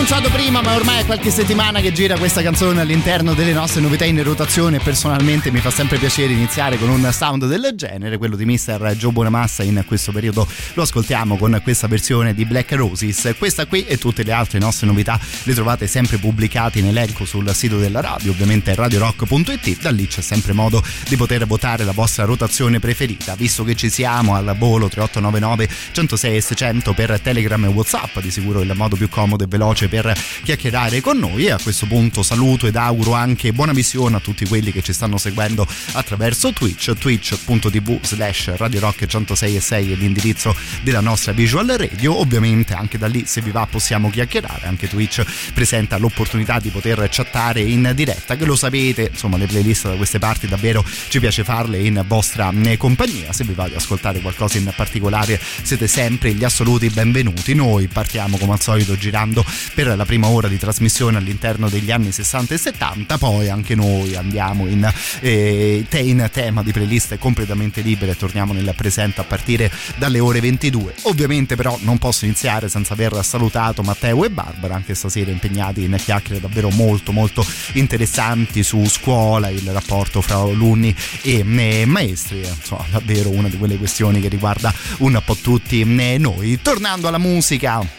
Annunciato prima, ma ormai è qualche settimana che gira questa canzone all'interno delle nostre novità in rotazione. Personalmente mi fa sempre piacere iniziare con un sound del genere, quello di Mr. Joe Bonamassa. In questo periodo lo ascoltiamo con questa versione di Black Roses. Questa qui e tutte le altre nostre novità le trovate sempre pubblicate in elenco sul sito della radio, ovviamente radiorock.it. Da lì c'è sempre modo di poter votare la vostra rotazione preferita. Visto che ci siamo al volo 3899 106 e 600 per Telegram e WhatsApp, di sicuro il modo più comodo e veloce per chiacchierare con noi. E a questo punto saluto ed auguro anche buona visione a tutti quelli che ci stanno seguendo attraverso Twitch, twitch.tv slash Radio Rock 106 e 6 è l'indirizzo della nostra visual radio, ovviamente anche da lì se vi va possiamo chiacchierare, anche Twitch presenta l'opportunità di poter chattare in diretta, che lo sapete, insomma le playlist da queste parti davvero ci piace farle in vostra eh, compagnia, se vi va di ascoltare qualcosa in particolare siete sempre gli assoluti benvenuti, noi partiamo come al solito girando per la prima ora di trasmissione all'interno degli anni 60 e 70, poi anche noi andiamo in, eh, in tema di playlist completamente libere e torniamo nel presente a partire dalle ore 22. Ovviamente però non posso iniziare senza aver salutato Matteo e Barbara, anche stasera impegnati in chiacchiere davvero molto molto interessanti su scuola, il rapporto fra alunni e eh, maestri, insomma davvero una di quelle questioni che riguarda un po' tutti eh, noi. Tornando alla musica,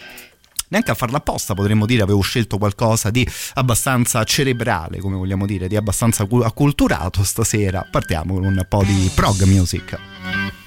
neanche a farla apposta potremmo dire avevo scelto qualcosa di abbastanza cerebrale come vogliamo dire di abbastanza acculturato stasera. Partiamo con un po' di prog music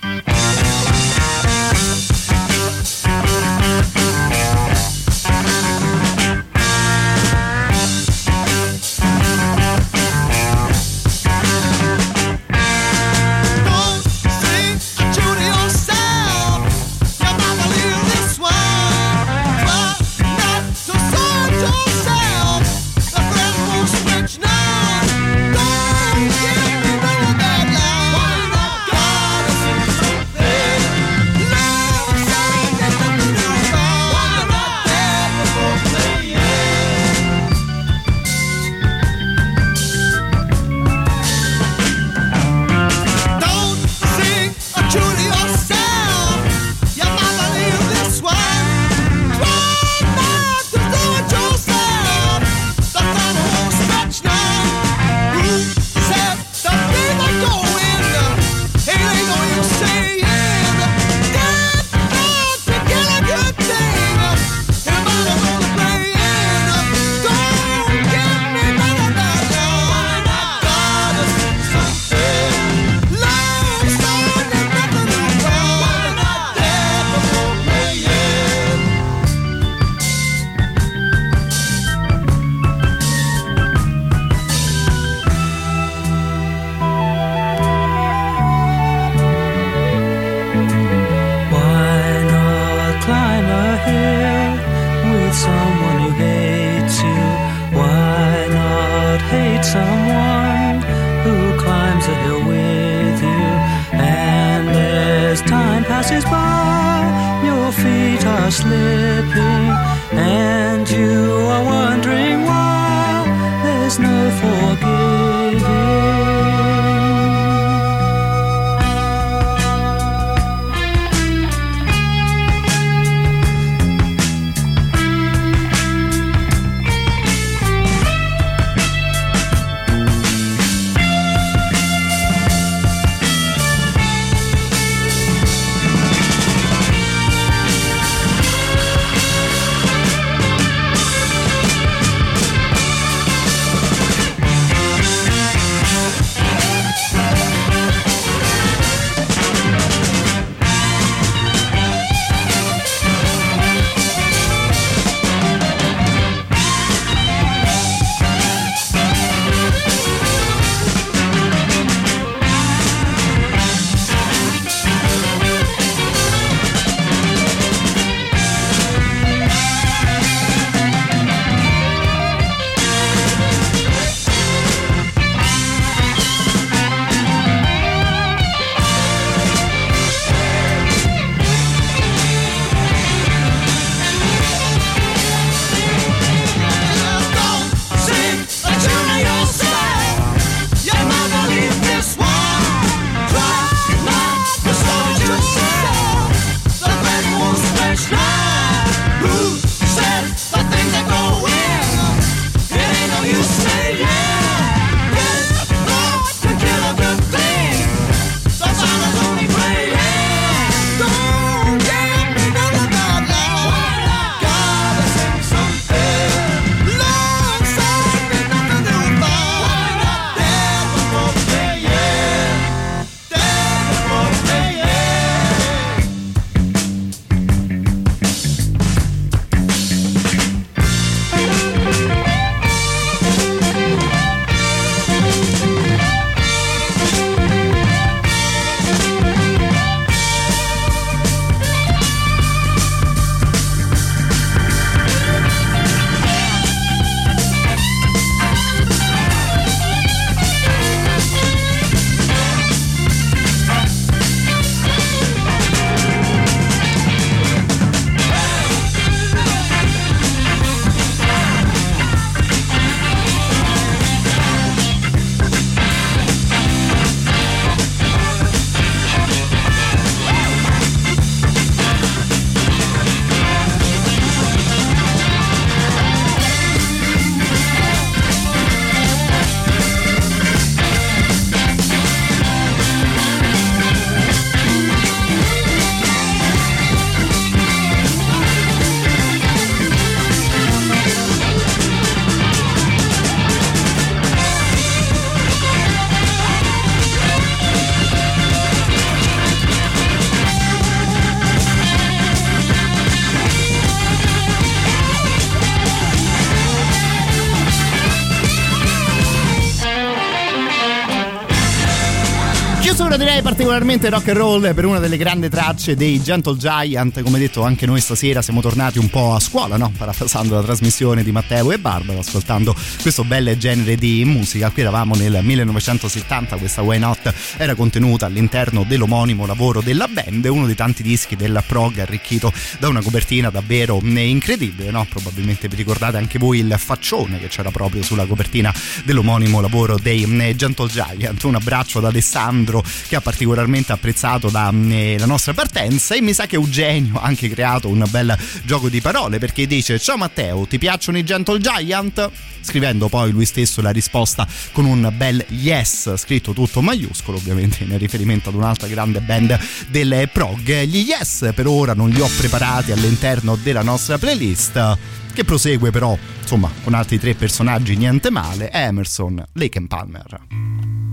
particolarmente rock and roll per una delle grandi tracce dei Gentle Giant. Come detto, anche noi stasera siamo tornati un po' a scuola, no? Parafrasando la trasmissione di Matteo e Barbara, ascoltando questo bel genere di musica. Qui eravamo nel 1970, questa Why Not era contenuta all'interno dell'omonimo lavoro della band, uno dei tanti dischi del prog arricchito da una copertina davvero incredibile, no? Probabilmente vi ricordate anche voi il faccione che c'era proprio sulla copertina dell'omonimo lavoro dei Gentle Giant. Un abbraccio ad Alessandro che ha particolarmente apprezzato la, eh, la, nostra partenza e mi sa che Eugenio ha anche creato un bel gioco di parole perché dice ciao Matteo ti piacciono i Gentle Giant? scrivendo poi lui stesso la risposta con un bel yes scritto tutto maiuscolo ovviamente in riferimento ad un'altra grande band delle prog gli yes per ora non li ho preparati all'interno della nostra playlist che prosegue però insomma con altri tre personaggi niente male Emerson, Lake Palmer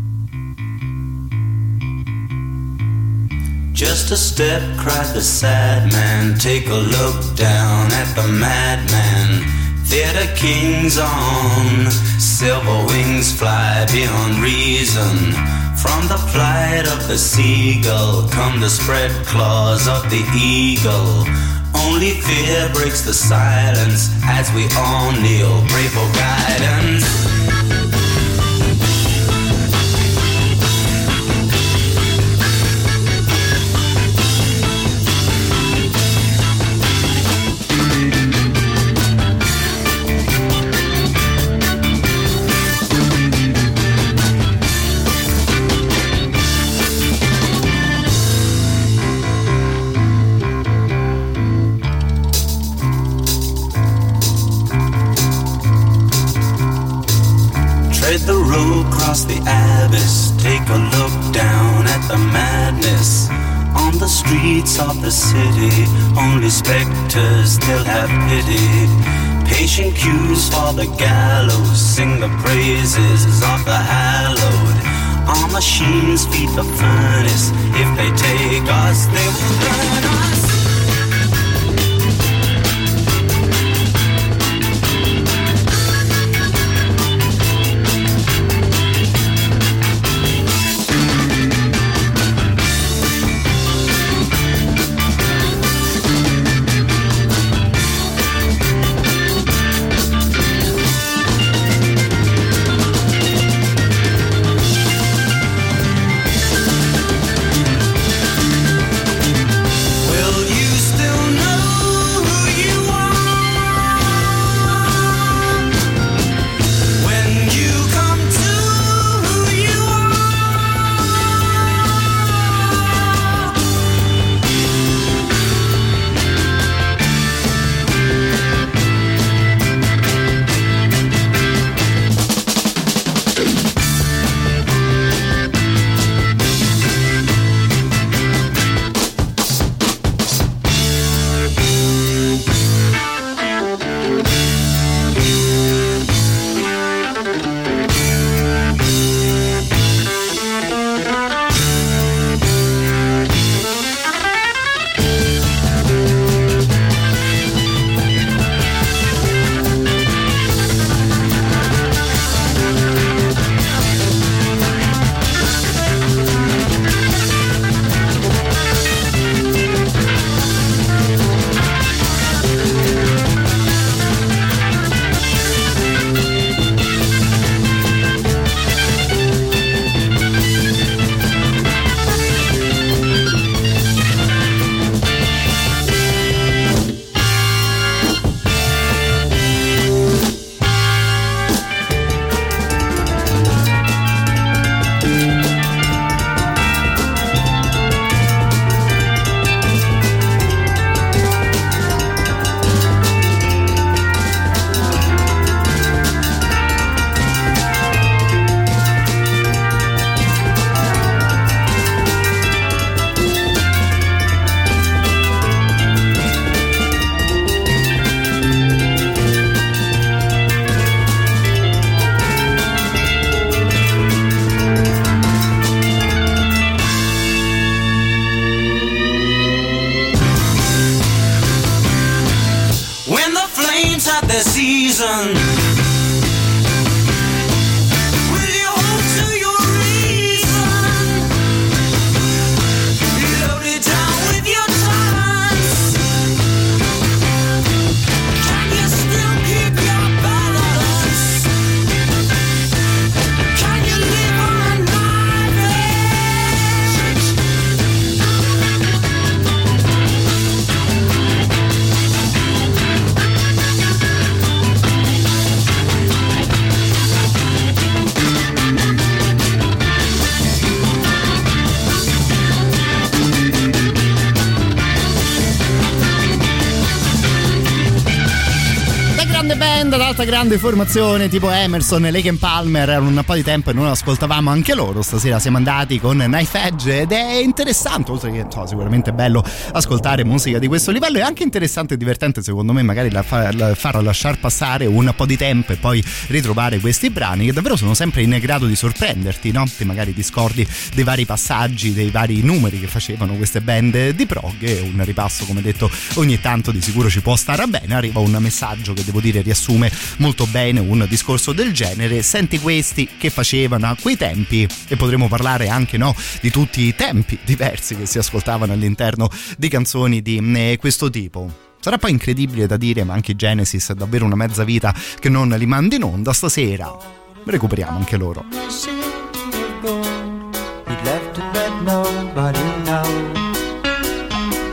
Just a step, cried the sad man. Take a look down at the madman. Theater kings on silver wings fly beyond reason. From the flight of the seagull come the spread claws of the eagle. Only fear breaks the silence as we all kneel, pray for guidance. Of the city, only specters still have pity. Patient cues for the gallows, sing the praises of the hallowed. Our machines feed the furnace, if they take us, they will burn us. Grande formazione tipo Emerson e Lake Palmer erano un po' di tempo e noi ascoltavamo anche loro stasera siamo andati con Knife Edge ed è interessante oltre che so, sicuramente bello ascoltare musica di questo livello è anche interessante e divertente secondo me magari la fa, la, far lasciar passare un po' di tempo e poi ritrovare questi brani che davvero sono sempre in grado di sorprenderti no? Ti magari ti scordi dei vari passaggi dei vari numeri che facevano queste band di prog e un ripasso come detto ogni tanto di sicuro ci può stare bene arriva un messaggio che devo dire riassume molto bene un discorso del genere senti questi che facevano a quei tempi e potremo parlare anche no, di tutti i tempi diversi che si ascoltavano all'interno di canzoni di eh, questo tipo Sarà poi incredibile da dire, ma anche Genesis è davvero una mezza vita che non li manda in onda. Stasera recuperiamo anche loro.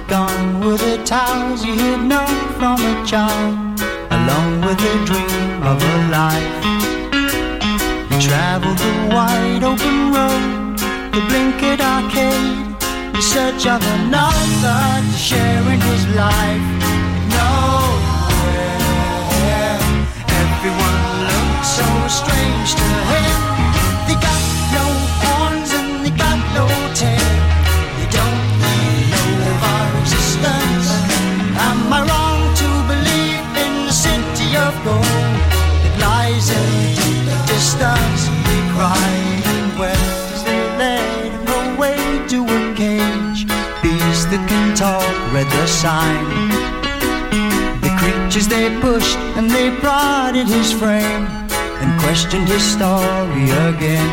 Gone were the towers you had known from a child, You traveled the wide open road, the blinkered arcade, in search of another to share in his life. Nowhere, everyone looked so strange to him. They got no horns and they got no tail. The sign. The creatures they pushed and they prodded his frame and questioned his story again.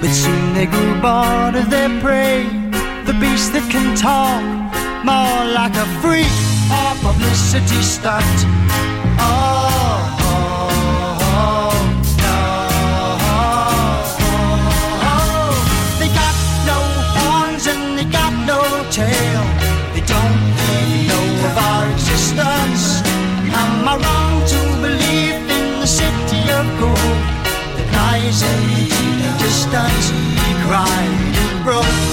But soon they grew bored of their prey. The beast that can talk, more like a freak or publicity stunt. Oh, dancing, just he crying and broke.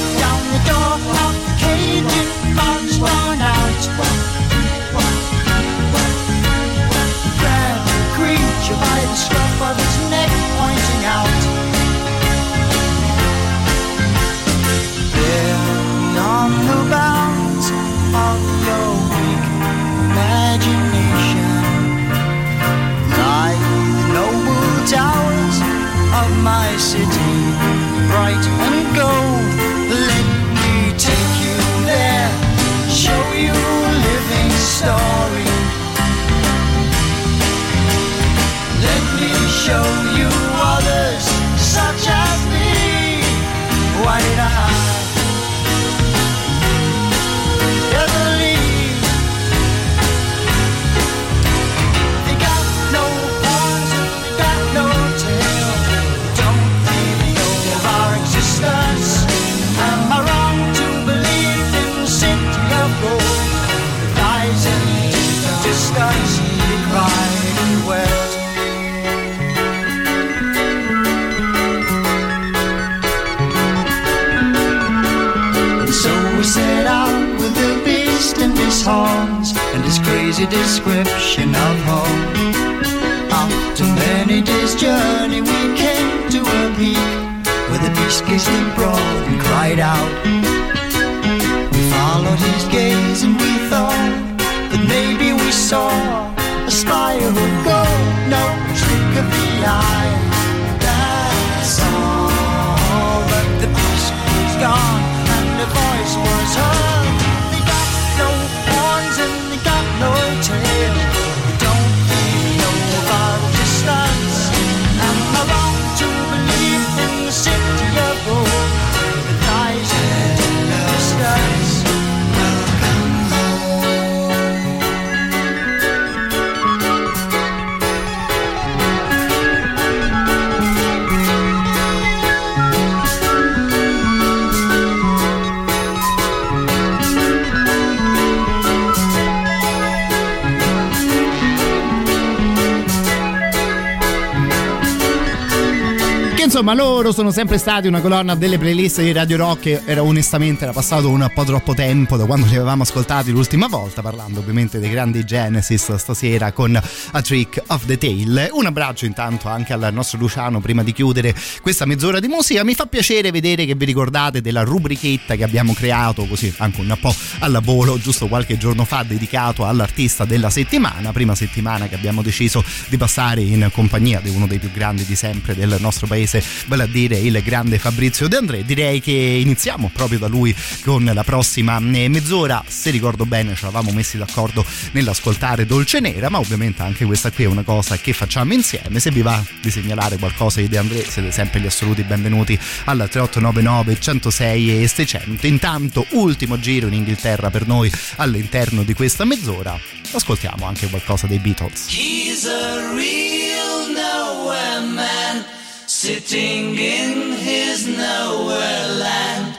Show description of home. After many days' journey, we came to a peak where the beast gazed abroad and cried out. We followed his gaze and we insomma loro sono sempre stati una colonna delle playlist di Radio Rock era onestamente era passato un po' troppo tempo da quando li avevamo ascoltati l'ultima volta parlando ovviamente dei grandi Genesis stasera con A Trick of the Tail. Un abbraccio intanto anche al nostro Luciano prima di chiudere questa mezz'ora di musica. Mi fa piacere vedere che vi ricordate della rubrichetta che abbiamo creato così anche un po' al volo giusto qualche giorno fa dedicato all'artista della settimana prima settimana che abbiamo deciso di passare in compagnia di uno dei più grandi di sempre del nostro paese vale a dire il grande Fabrizio De André. Direi che iniziamo proprio da lui con la prossima eh, mezz'ora. Se ricordo bene, ci eravamo messi d'accordo nell'ascoltare Dolce Nera, ma ovviamente anche questa qui è una cosa che facciamo insieme. Se vi va di segnalare qualcosa di De André, siete sempre gli assoluti benvenuti al 3899 106 e 600. Intanto, ultimo giro in Inghilterra per noi all'interno di questa mezz'ora. Ascoltiamo anche qualcosa dei Beatles. He's a real nowhere man. Sitting in his nowhere land,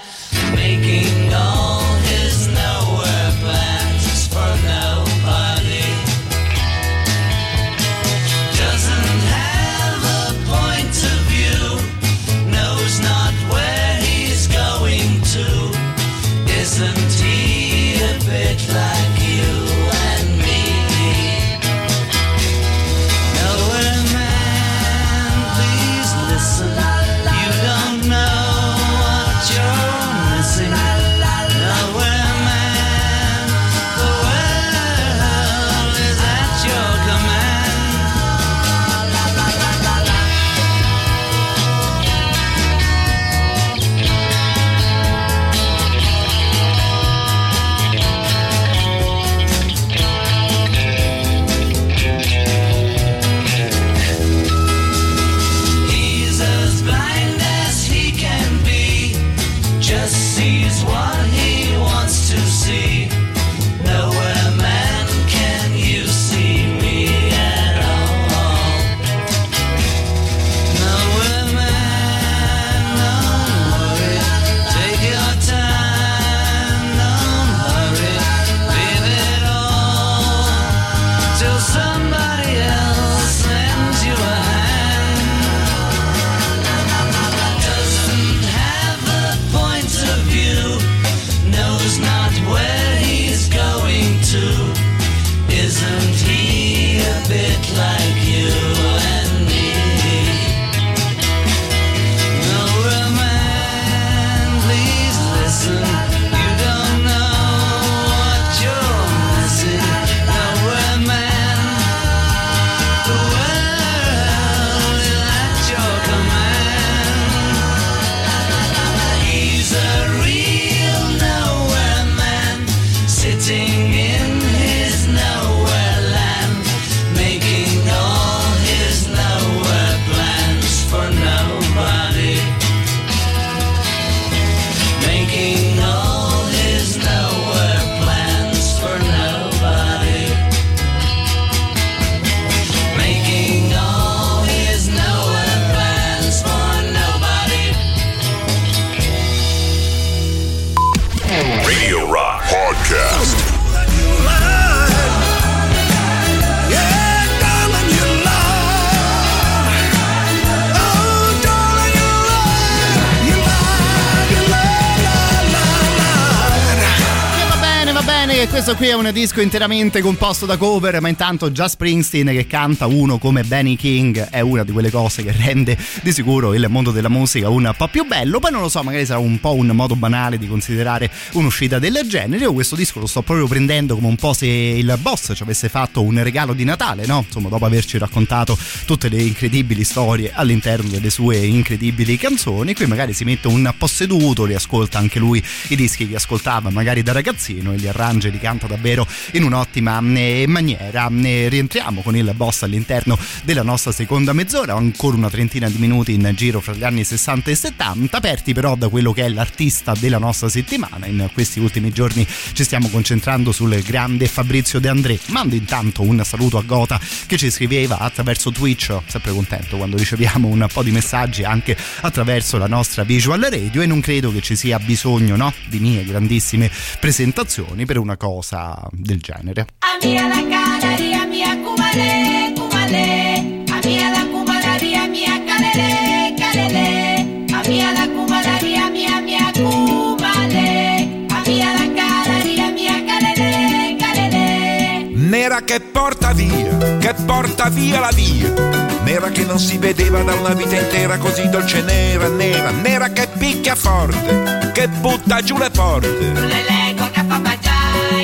qui è un disco interamente composto da cover, ma intanto già Springsteen che canta uno come Benny King è una di quelle cose che rende di sicuro il mondo della musica un po' più bello. Poi non lo so, magari sarà un po' un modo banale di considerare un'uscita del genere. Io questo disco lo sto proprio prendendo come un po' se il boss ci avesse fatto un regalo di Natale, no? Insomma, dopo averci raccontato tutte le incredibili storie all'interno delle sue incredibili canzoni, qui magari si mette un po' seduto, riascolta anche lui i dischi che ascoltava magari da ragazzino e li arrangia e li canta davvero in un'ottima eh, maniera. Eh, Rientriamo con il boss all'interno della nostra seconda mezz'ora, ancora una trentina di minuti in giro fra gli anni 60 e 70, aperti però da quello che è l'artista della nostra settimana. In questi ultimi giorni ci stiamo concentrando sul grande Fabrizio De André. Mando intanto un saluto a Gota che ci scriveva attraverso Twitch, sempre contento quando riceviamo un po' di messaggi anche attraverso la nostra visual radio e non credo che ci sia bisogno no, di mie grandissime presentazioni per una cosa cosa del genere. Amia la Canaria, mia Cumale, Cumale, amia la Cumalaria, mia Calele, Calele, amia la Cumalaria, mia mia Cumale, amia la Canaria, mia Calele, Calele. Nera che porta via, che porta via la via nera che non si vedeva da una vita intera così dolce nera, nera, nera che picchia forte, che butta giù le porte. Le leggo che fa mangiare.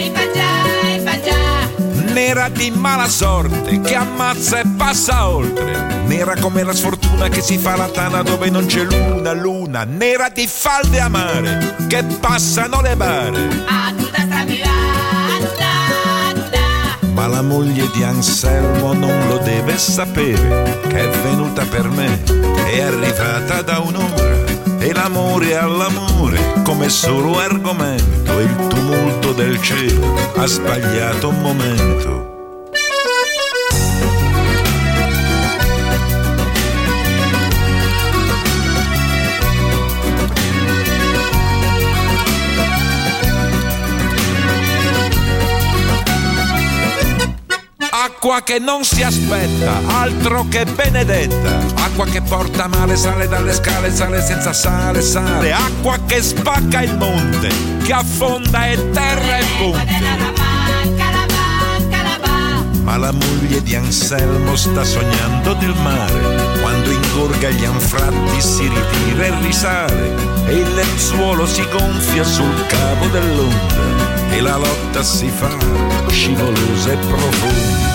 Nera di mala sorte, che ammazza e passa oltre. Nera come la sfortuna che si fa la tana dove non c'è luna, luna. Nera di falde amare, che passano le bare. A tutta sta. Ma la moglie di Anselmo non lo deve sapere che è venuta per me, è arrivata da un'ora. E l'amore all'amore come solo argomento, del cielo ha sbagliato un momento. Acqua che non si aspetta, altro che benedetta. Acqua che porta male, sale dalle scale, sale senza sale, sale. Acqua che spacca il monte, che affonda e terra e ponte. Ma la moglie di Anselmo sta sognando del mare. Quando ingorga gli anfratti si ritira e risale. E il lenzuolo si gonfia sul cavo dell'onda. E la lotta si fa scivolosa e profonda.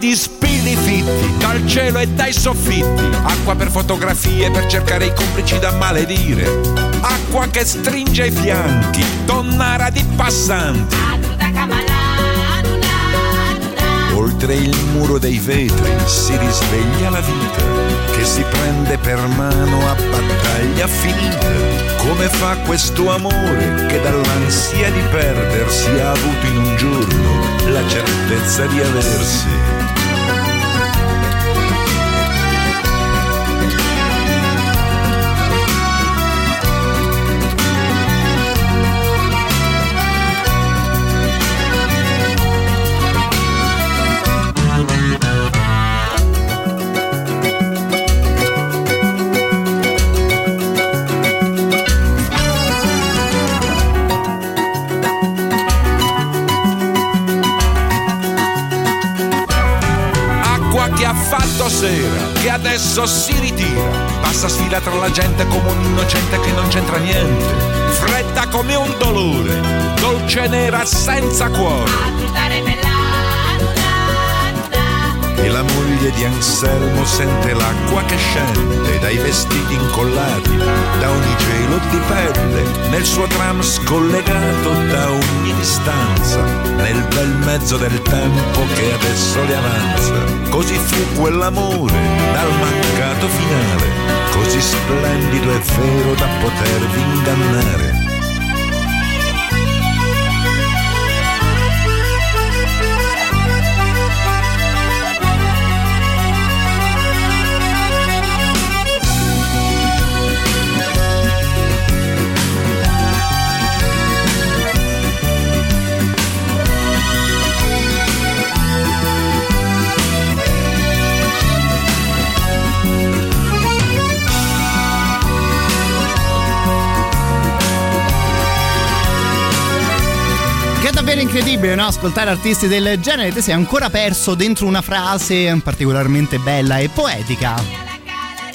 Di spilli fitti, dal cielo e dai soffitti. Acqua per fotografie, per cercare i complici da maledire. Acqua che stringe i fianchi, tonnara di passanti. Oltre il muro dei vetri si risveglia la vita, che si prende per mano a battaglia finita. Come fa questo amore che dall'ansia di perdersi ha avuto in un giorno la certezza di aversi? Sera, che adesso si ritira. Passa sfila tra la gente come un innocente che non c'entra niente. Fredda come un dolore, dolce nera senza cuore. Moglie di Anselmo sente l'acqua che scende dai vestiti incollati, da ogni gelo di pelle, nel suo tram scollegato da ogni distanza, nel bel mezzo del tempo che adesso le avanza. Così fu quell'amore dal mancato finale, così splendido e vero da potervi ingannare. Davvero incredibile, no? Ascoltare artisti del genere, te sei ancora perso dentro una frase particolarmente bella e poetica.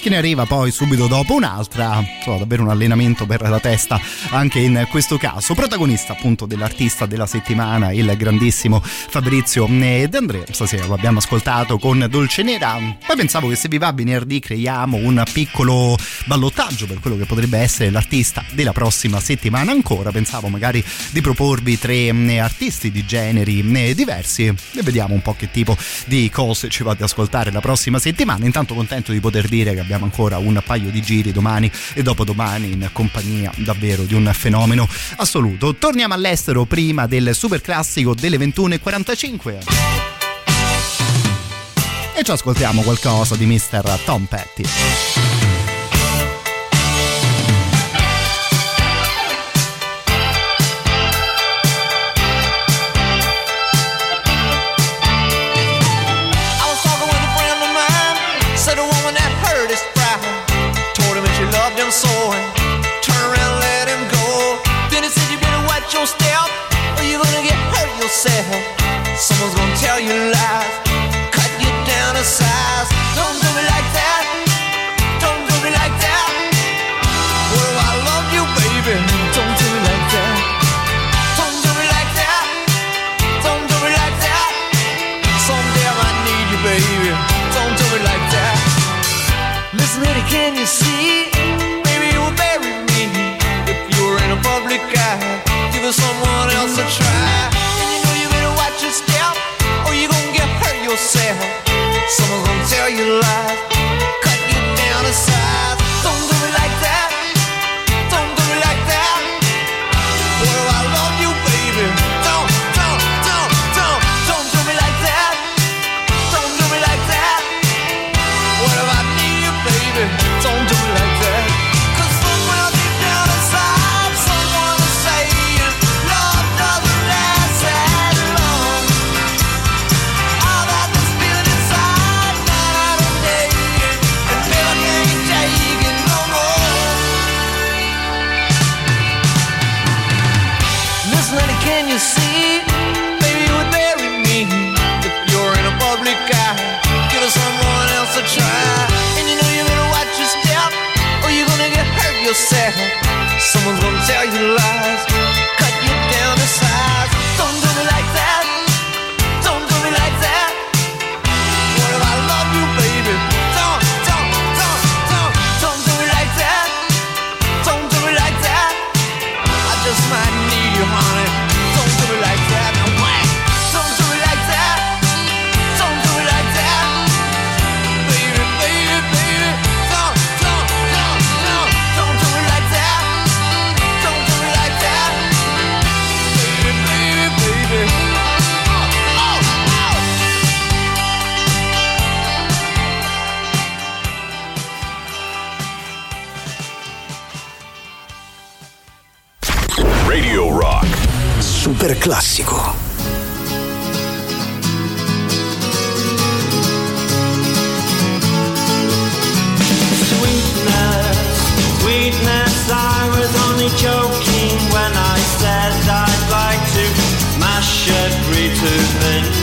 Che ne arriva poi subito dopo un'altra, insomma davvero un allenamento per la testa anche in questo caso. Protagonista appunto dell'artista della settimana, il grandissimo Fabrizio De Andrea. Stasera lo abbiamo ascoltato con Dolce Nera. Poi pensavo che se vi va venerdì creiamo un piccolo ballottaggio per quello che potrebbe essere l'artista della prossima settimana ancora. Pensavo magari di proporvi tre mm, artisti di generi mm, diversi e vediamo un po' che tipo di cose ci fate ascoltare la prossima settimana. Intanto contento di poter dire che abbiamo abbiamo ancora un paio di giri domani e dopodomani in compagnia davvero di un fenomeno assoluto. Torniamo all'estero prima del super classico delle 21.45. E ci ascoltiamo qualcosa di Mr. Tom Petty. yourself. Someone's gonna tell you lies, cut you down to size. Don't do me like that. Don't do me like that. Well, I love you, baby. Don't do me like that. Don't do me like that. Don't do me like that. Someday I need you, baby. Don't do me like that. Listen, lady, can you see? yourself. Someone's gonna tell you lies. Someone's gonna tell you lies. super classico. Sweetness, I was only joking when I said I'd like to mash every tooth in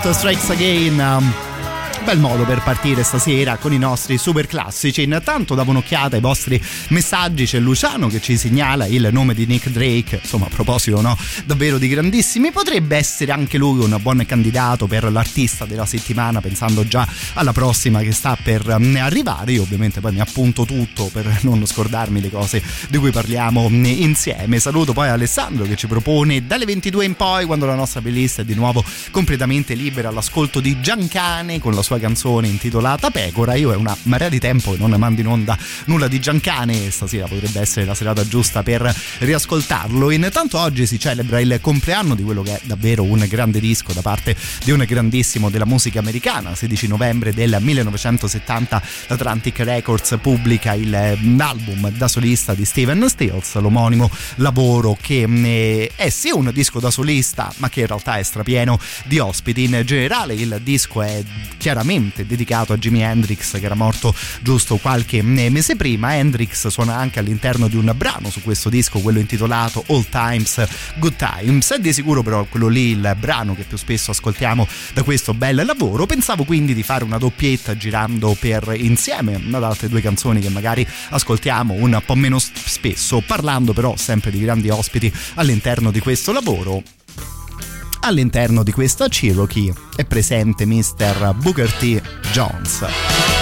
about Strikes Again. Um, bel modo per partire stasera con i nostri super classici. Intanto davo un'occhiata ai vostri messaggi. C'è Luciano che ci segnala il nome di Nick Drake. Insomma, a proposito, no? Davvero di grandissimi. Potrebbe essere anche lui un buon candidato per l'artista della settimana, pensando già alla prossima che sta per um, arrivare. Io, ovviamente, poi mi appunto tutto per non scordarmi le cose di cui parliamo um, insieme. Saluto poi Alessandro che ci propone dalle 22 in poi, quando la nostra playlist è di nuovo completamente libera, l'ascolto di Giancane con la sua canzone intitolata Pecora. Io è una marea di tempo che non mando in onda nulla di Giancane e stasera potrebbe essere la serata giusta per riascoltarlo. Intanto oggi si celebra il compleanno di quello che è davvero un grande disco da parte di un grandissimo della musica americana. 16 novembre del 1970 Atlantic Records pubblica il, l'album da solista di Steven Stills, l'omonimo lavoro che è sì un disco da solista ma che in realtà è strapieno di ospiti. In generale il disco è chiaramente dedicato a Jimi Hendrix che era morto giusto qualche mese prima. Hendrix suona anche all'interno di un brano su questo disco, quello intitolato All Times Good Times. È di sicuro però quello lì il brano che più spesso ascoltiamo da questo bel lavoro. Pensavo quindi di fare una doppietta girando per insieme ad altre due canzoni che magari ascoltiamo un po' meno spesso, parlando però sempre di grandi ospiti all'interno di questo lavoro. All'interno di questa Cherokee è presente Mr. Booker T. Jones.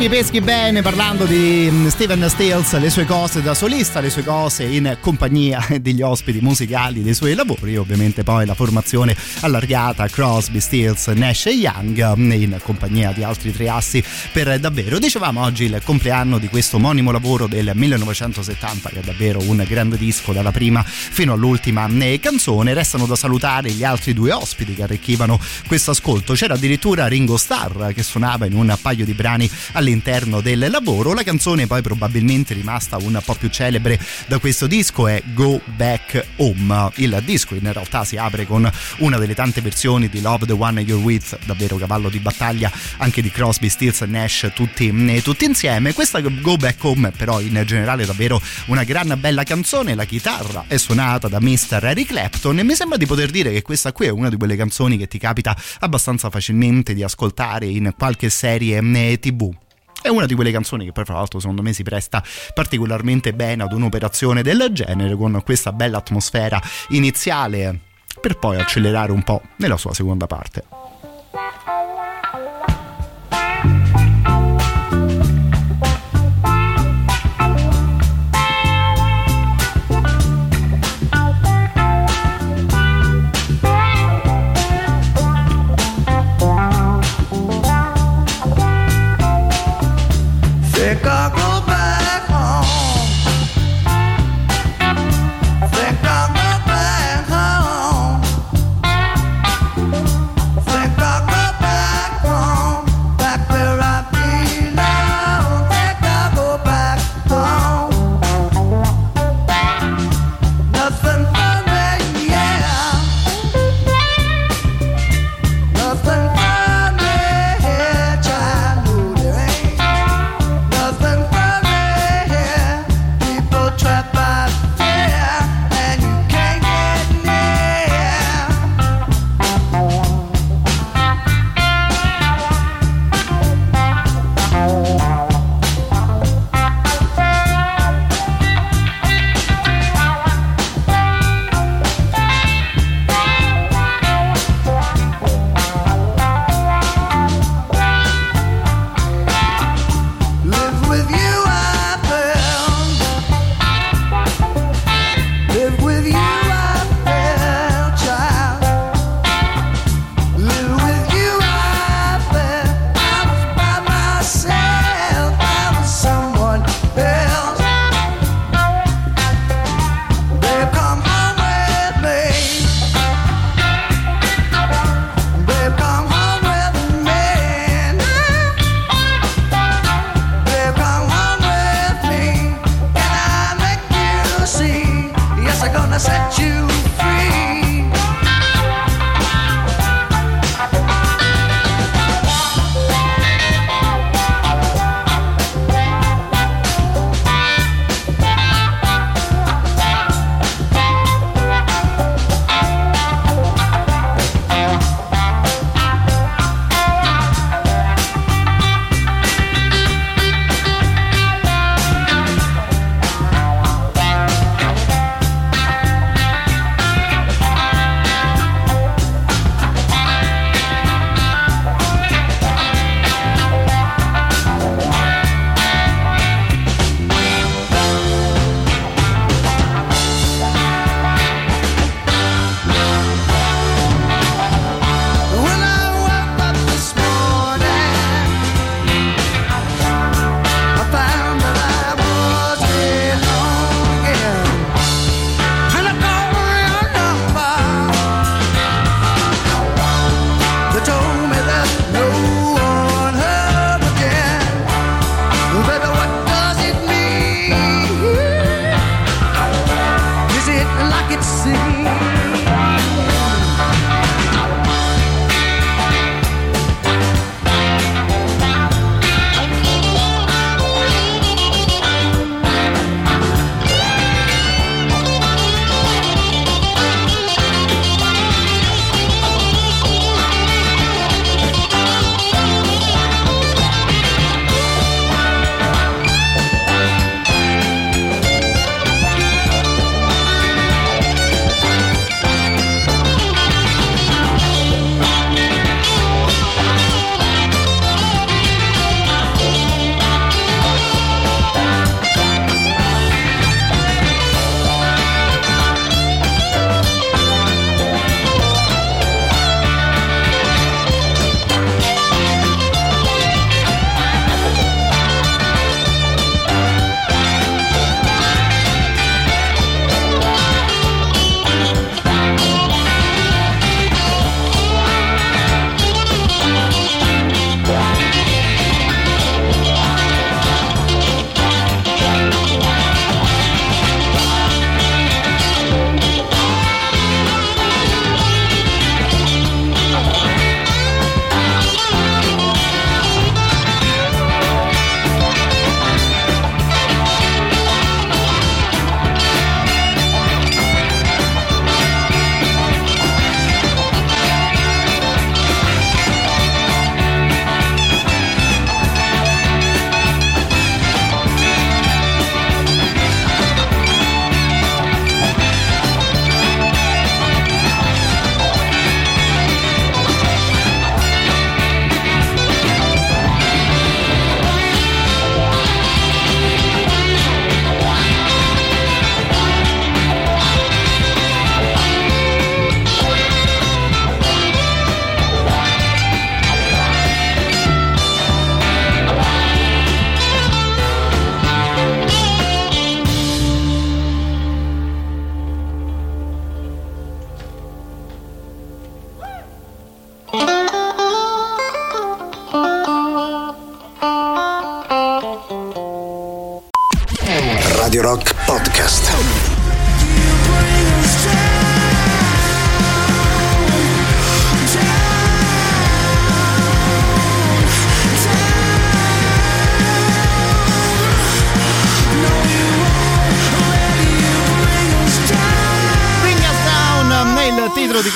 Peschi, peschi bene parlando di mm, Steven Stills, le sue cose da solista, le sue cose in compagnia degli ospiti musicali dei suoi lavori, ovviamente poi la formazione allargata Crosby, Stills, Nash e Young mm, in compagnia di altri tre assi per davvero. Dicevamo oggi il compleanno di questo omonimo lavoro del 1970 che è davvero un grande disco dalla prima fino all'ultima canzone. Restano da salutare gli altri due ospiti che arricchivano questo ascolto. C'era addirittura Ringo Starr che suonava in un paio di brani all'interno del lavoro. La canzone poi probabilmente rimasta un po' più celebre da questo disco è Go Back Home. Il disco in realtà si apre con una delle tante versioni di Love the One You're With, davvero cavallo di battaglia anche di Crosby, Stills e Nash tutti, eh, tutti insieme. Questa Go Back Home però in generale è davvero una gran bella canzone, la chitarra è suonata da Mr. Eric Clapton e mi sembra di poter dire che questa qui è una di quelle canzoni che ti capita abbastanza facilmente di ascoltare in qualche serie eh, tv. È una di quelle canzoni che poi fra l'altro secondo me si presta particolarmente bene ad un'operazione del genere con questa bella atmosfera iniziale per poi accelerare un po' nella sua seconda parte. Podcast.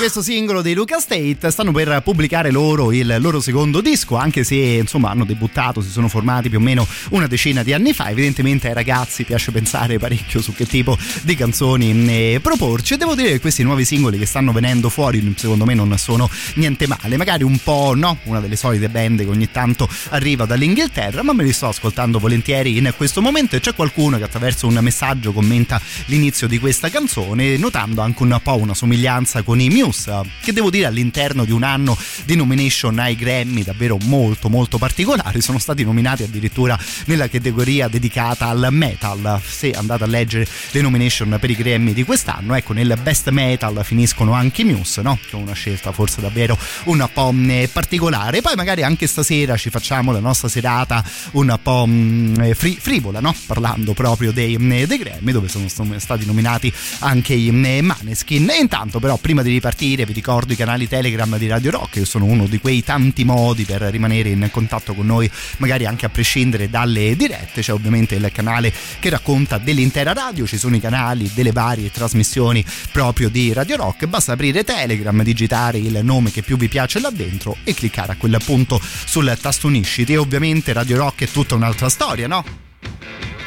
Questo singolo dei Luca State stanno per pubblicare loro il loro secondo disco anche se insomma hanno debuttato si sono formati più o meno una decina di anni fa. Evidentemente ai ragazzi piace pensare parecchio su che tipo di canzoni eh, proporci. E devo dire che questi nuovi singoli che stanno venendo fuori secondo me non sono niente male. Magari un po' no una delle solite band che ogni tanto arriva dall'Inghilterra ma me li sto ascoltando volentieri in questo momento. E c'è qualcuno che attraverso un messaggio commenta l'inizio di questa canzone notando anche un po' una somiglianza con i Muse che devo dire all'interno di un anno di nomination ai Grammy davvero molto molto particolari sono stati nominati addirittura nella categoria dedicata al metal se andate a leggere le nomination per i Grammy di quest'anno ecco nel best metal finiscono anche i Muse no? che è una scelta forse davvero un po' eh, particolare poi magari anche stasera ci facciamo la nostra serata un po' mm, eh, fri- frivola no? parlando proprio dei, mm, dei Grammy dove sono st- stati nominati anche i mm, Maneskin e intanto però prima di ripartire vi ricordo i canali Telegram di Radio Rock che sono uno di quei tanti modi per rimanere in contatto con noi magari anche a prescindere dalle dirette c'è ovviamente il canale che racconta dell'intera radio ci sono i canali delle varie trasmissioni proprio di Radio Rock basta aprire Telegram digitare il nome che più vi piace là dentro e cliccare a quel punto sul tasto unisciti e ovviamente Radio Rock è tutta un'altra storia no?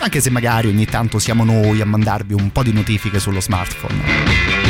anche se magari ogni tanto siamo noi a mandarvi un po' di notifiche sullo smartphone.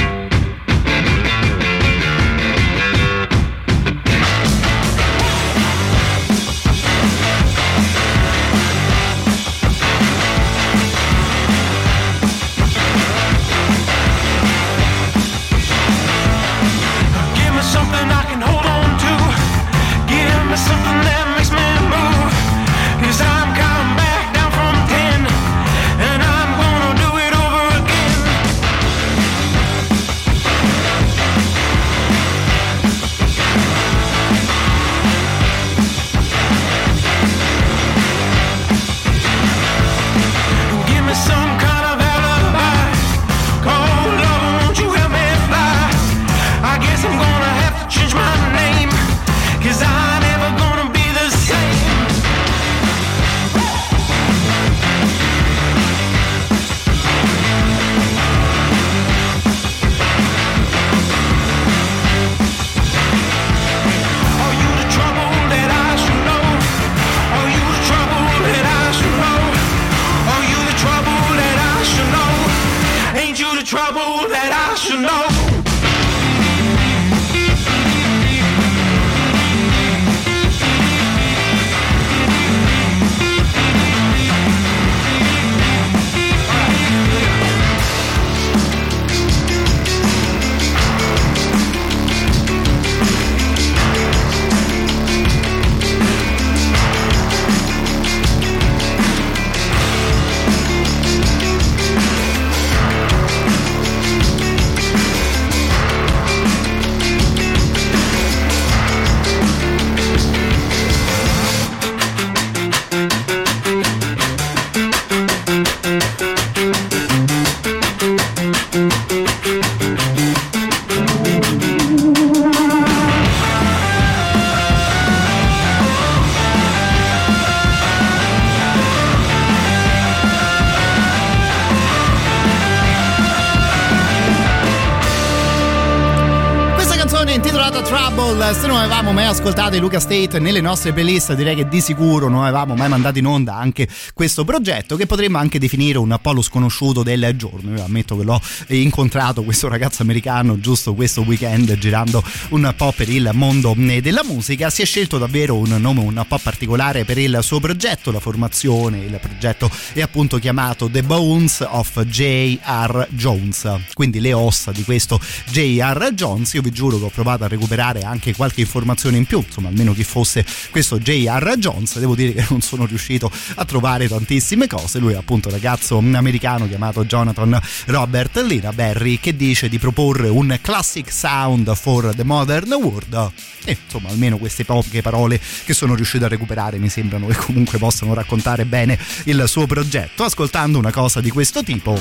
Avevamo mai ascoltato i Luca State nelle nostre playlist, direi che di sicuro non avevamo mai mandato in onda anche questo progetto che potremmo anche definire un po' lo sconosciuto del giorno. Io ammetto che l'ho incontrato questo ragazzo americano giusto questo weekend girando un po' per il mondo della musica. Si è scelto davvero un nome un po' particolare per il suo progetto, la formazione. Il progetto è appunto chiamato The Bones of J.R. Jones, quindi le ossa di questo J.R. Jones. Io vi giuro che ho provato a recuperare anche qualche informazione in più, insomma almeno chi fosse questo J.R. Jones, devo dire che non sono riuscito a trovare tantissime cose, lui è appunto un ragazzo americano chiamato Jonathan Robert Lina Berry che dice di proporre un classic sound for the modern world e insomma almeno queste poche parole che sono riuscito a recuperare mi sembrano che comunque possano raccontare bene il suo progetto. Ascoltando una cosa di questo tipo,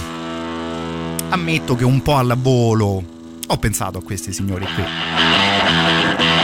ammetto che un po' alla volo ho pensato a questi signori qui.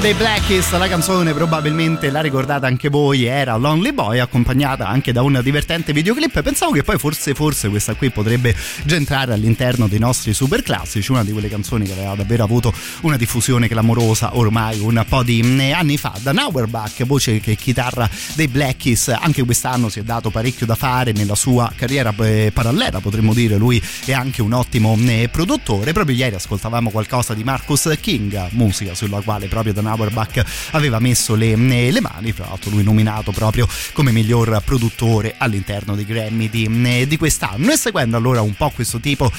Dei Black Keys, la canzone probabilmente la ricordate anche voi, era Lonely Boy, accompagnata anche da un divertente videoclip. Pensavo che poi forse, forse questa qui potrebbe già entrare all'interno dei nostri super classici, una di quelle canzoni che aveva davvero avuto una diffusione clamorosa ormai un po' di mm, anni fa. Da Auerbach, voce che chitarra dei Black Keys, anche quest'anno si è dato parecchio da fare nella sua carriera eh, parallela, potremmo dire, lui è anche un ottimo eh, produttore. Proprio ieri ascoltavamo qualcosa di Marcus King, musica sulla quale proprio Dan Auerbach aveva messo le, eh, le mani, fra l'altro lui nominato proprio come miglior produttore all'interno dei Grammy di, eh, di quest'anno. E seguendo allora un po' questo tipo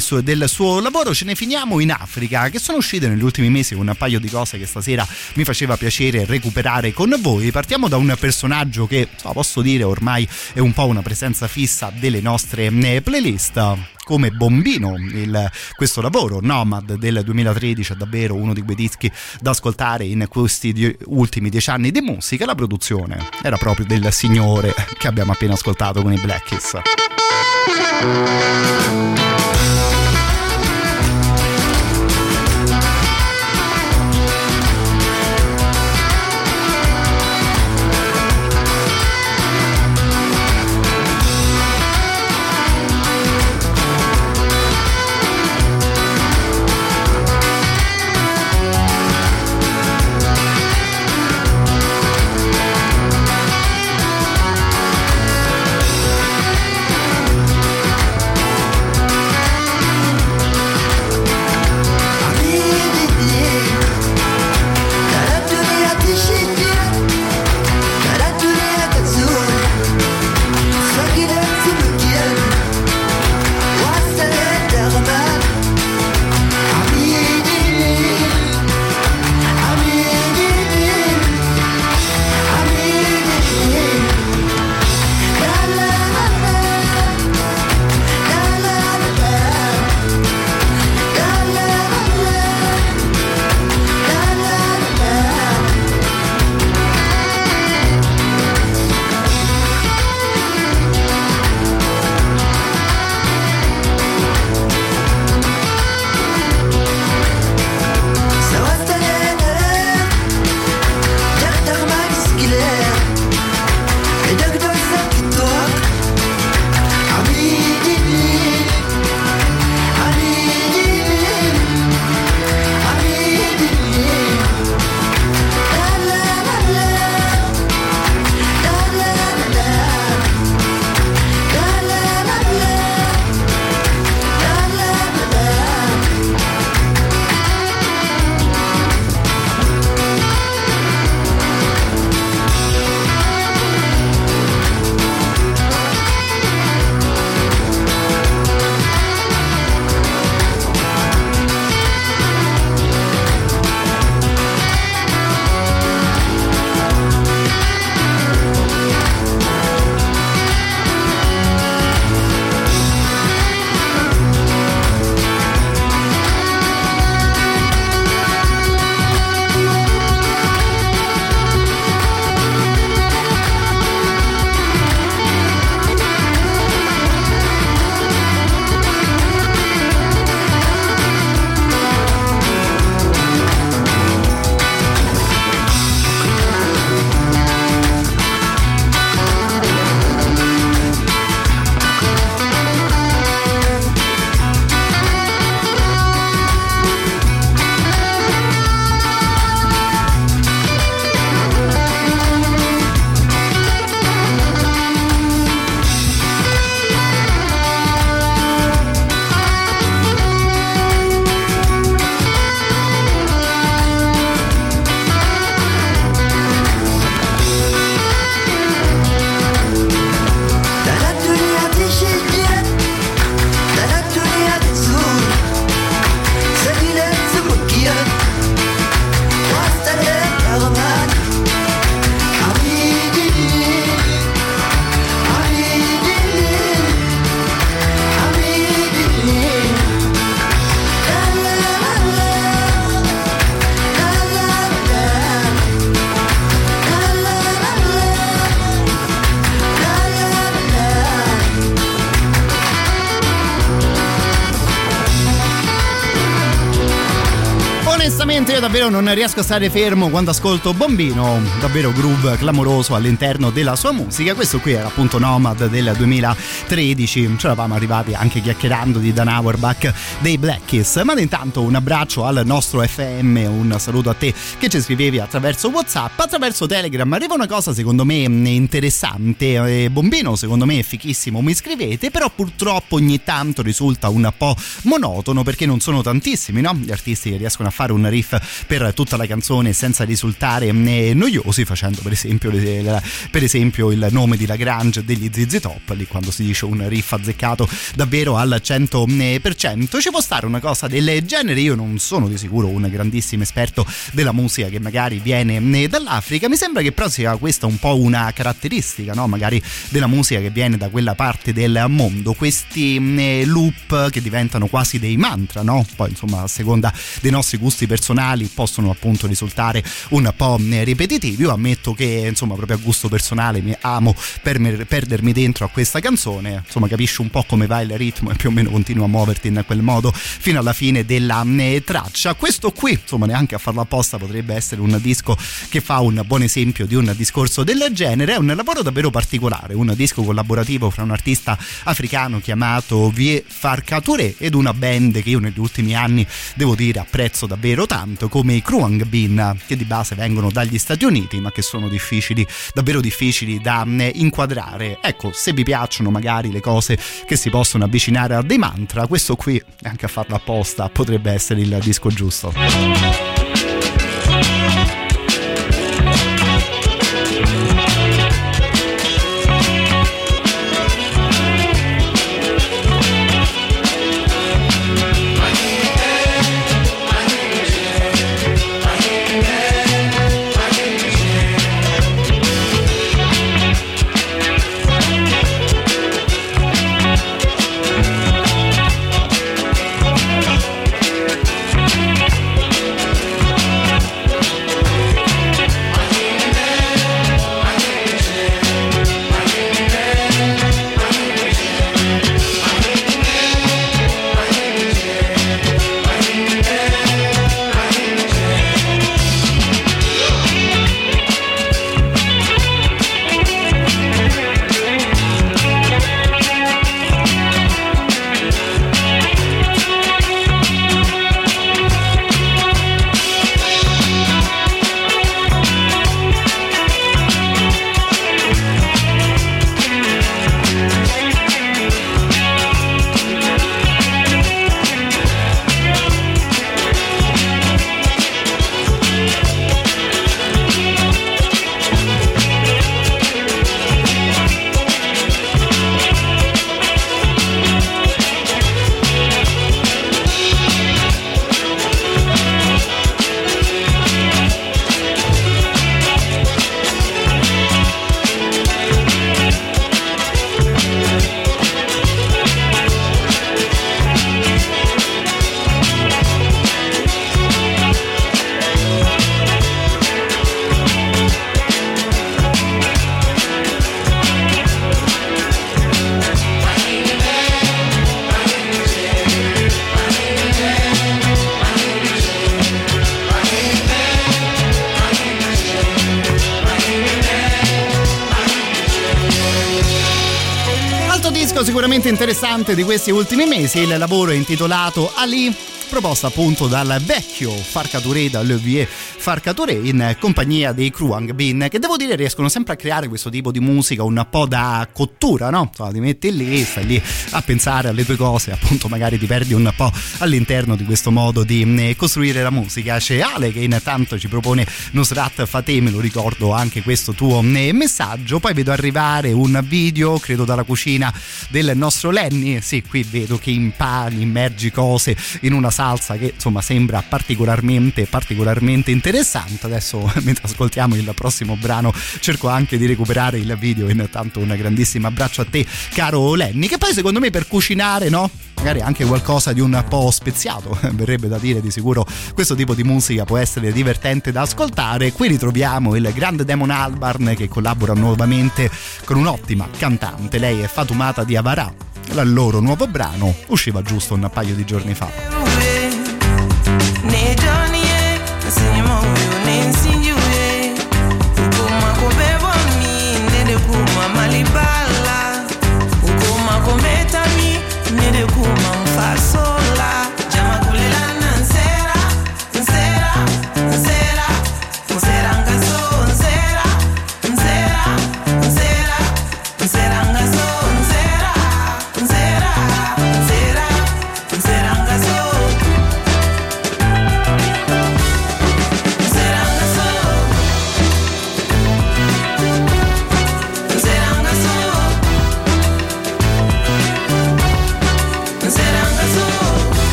suo- del suo lavoro ce ne finiamo in Africa, che sono uscite negli ultimi mesi un paio di cose che stasera mi faceva piacere recuperare con voi. Partiamo da un personaggio che so, posso dire ormai è un po' una presenza fissa delle nostre eh, playlist come bombino il- questo lavoro Nomad del 2013 è davvero uno di quei dischi da ascoltare in questi die- ultimi dieci anni di musica. La produzione era proprio del signore che abbiamo appena ascoltato con i Black Keys io non riesco a stare fermo quando ascolto Bombino, davvero groove clamoroso all'interno della sua musica. Questo qui era appunto Nomad del 2013, ci eravamo arrivati anche chiacchierando di Dan Auerbach dei Black Kiss. Ma intanto un abbraccio al nostro FM, un saluto a te che ci scrivevi attraverso WhatsApp, attraverso Telegram. Arriva una cosa secondo me interessante, eh, Bombino secondo me è fichissimo, mi scrivete, però purtroppo ogni tanto risulta un po' monotono perché non sono tantissimi no? gli artisti che riescono a fare un riff per tutta la canzone senza risultare eh, noiosi facendo per esempio, per esempio il nome di Lagrange degli ZZ Top lì quando si dice un riff azzeccato davvero al 100% ci può stare una cosa del genere io non sono di sicuro un grandissimo esperto della musica che magari viene eh, dall'Africa mi sembra che però sia questa un po' una caratteristica no? magari della musica che viene da quella parte del mondo questi eh, loop che diventano quasi dei mantra no? poi insomma a seconda dei nostri gusti personali possono appunto risultare un po' ripetitivi. Io ammetto che insomma proprio a gusto personale mi amo per- perdermi dentro a questa canzone. Insomma capisci un po' come va il ritmo e più o meno continua a muoverti in quel modo fino alla fine della traccia. Questo qui insomma neanche a farlo apposta potrebbe essere un disco che fa un buon esempio di un discorso del genere. È un lavoro davvero particolare un disco collaborativo fra un artista africano chiamato Vie Farcature ed una band che io negli ultimi anni devo dire apprezzo davvero tanto come i Kruang Bin che di base vengono dagli Stati Uniti ma che sono difficili davvero difficili da eh, inquadrare. Ecco se vi piacciono magari le cose che si possono avvicinare a dei mantra questo qui anche a farlo apposta potrebbe essere il disco giusto interessante di questi ultimi mesi, il lavoro intitolato Ali proposta appunto dal vecchio Farcature, da Levier Farcature in compagnia dei Kruang Bin che devo dire riescono sempre a creare questo tipo di musica un po' da cottura no? Insomma, ti metti lì, stai lì a pensare alle tue cose appunto magari ti perdi un po' all'interno di questo modo di eh, costruire la musica. C'è Ale che intanto ci propone Nusrat Fateh me lo ricordo anche questo tuo eh, messaggio. Poi vedo arrivare un video credo dalla cucina del nostro Lenny. Sì qui vedo che impani immergi cose in una salsa che insomma sembra particolarmente particolarmente interessante adesso mentre ascoltiamo il prossimo brano cerco anche di recuperare il video. Intanto un grandissimo abbraccio a te caro Lenny che poi secondo me per cucinare no? Magari anche qualcosa di un po' speziato verrebbe da dire di sicuro. Questo tipo di musica può essere divertente da ascoltare. Qui ritroviamo il grande Demon Albarn che collabora nuovamente con un'ottima cantante. Lei è Fatumata di Avarà. Il loro nuovo brano usciva giusto un paio di giorni fa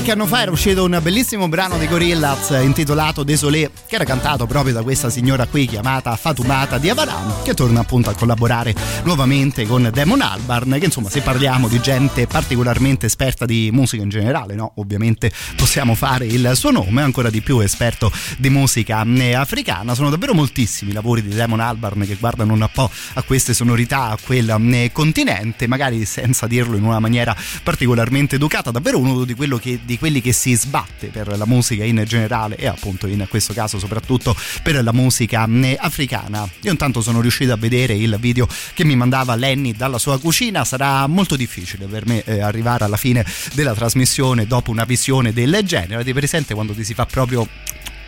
qualche anno fa era uscito un bellissimo brano di Gorillaz intitolato Désolé, che era cantato proprio da questa signora qui chiamata Fatumata di Avaran, che torna appunto a collaborare nuovamente con Damon Albarn, che insomma se parliamo di gente particolarmente esperta di musica in generale, no? Ovviamente possiamo fare il suo nome, ancora di più esperto di musica eh, africana. Sono davvero moltissimi i lavori di Damon Albarn che guardano un po' a queste sonorità, a quel eh, continente, magari senza dirlo in una maniera particolarmente educata, davvero uno di, quello che- di quelli che si sbatte per la musica in generale e appunto in questo caso soprattutto per la musica eh, africana. Io intanto sono riuscito a vedere il video che mi mandava Lenny dalla sua cucina, sarà molto difficile per me eh, arrivare alla fine della trasmissione dopo una visione del genere, di presente quando ti si fa proprio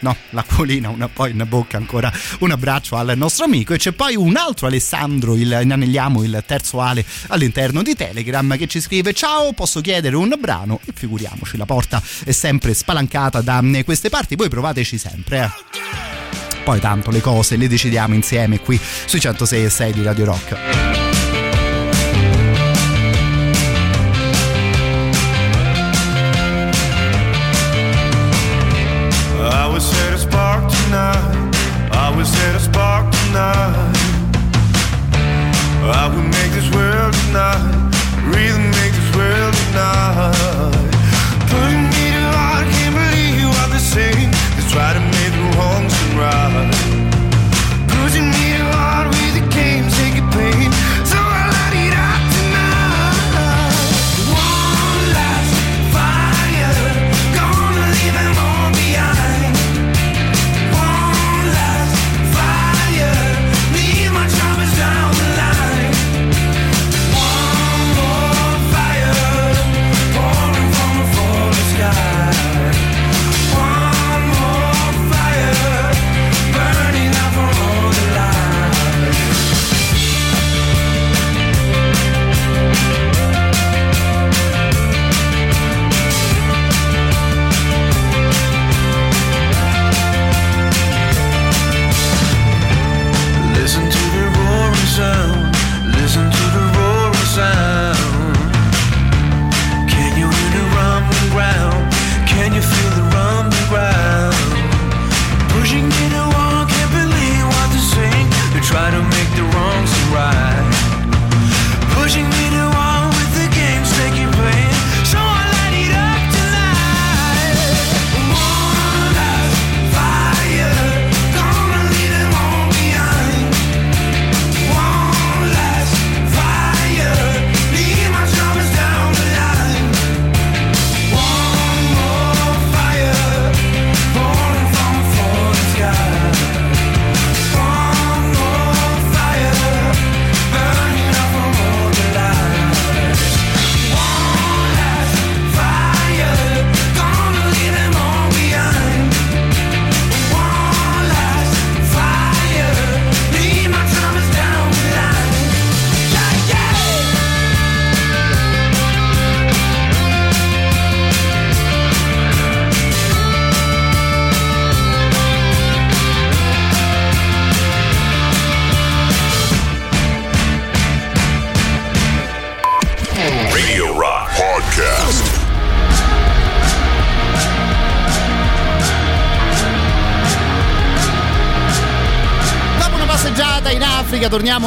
no, l'acquolina, una poi in bocca ancora un abbraccio al nostro amico e c'è poi un altro Alessandro, il, inanelliamo il terzo Ale all'interno di Telegram che ci scrive ciao posso chiedere un brano e figuriamoci la porta è sempre spalancata da eh, queste parti, voi provateci sempre eh. Poi tanto le cose le decidiamo insieme qui sui 106 e 6 di Radio Rock.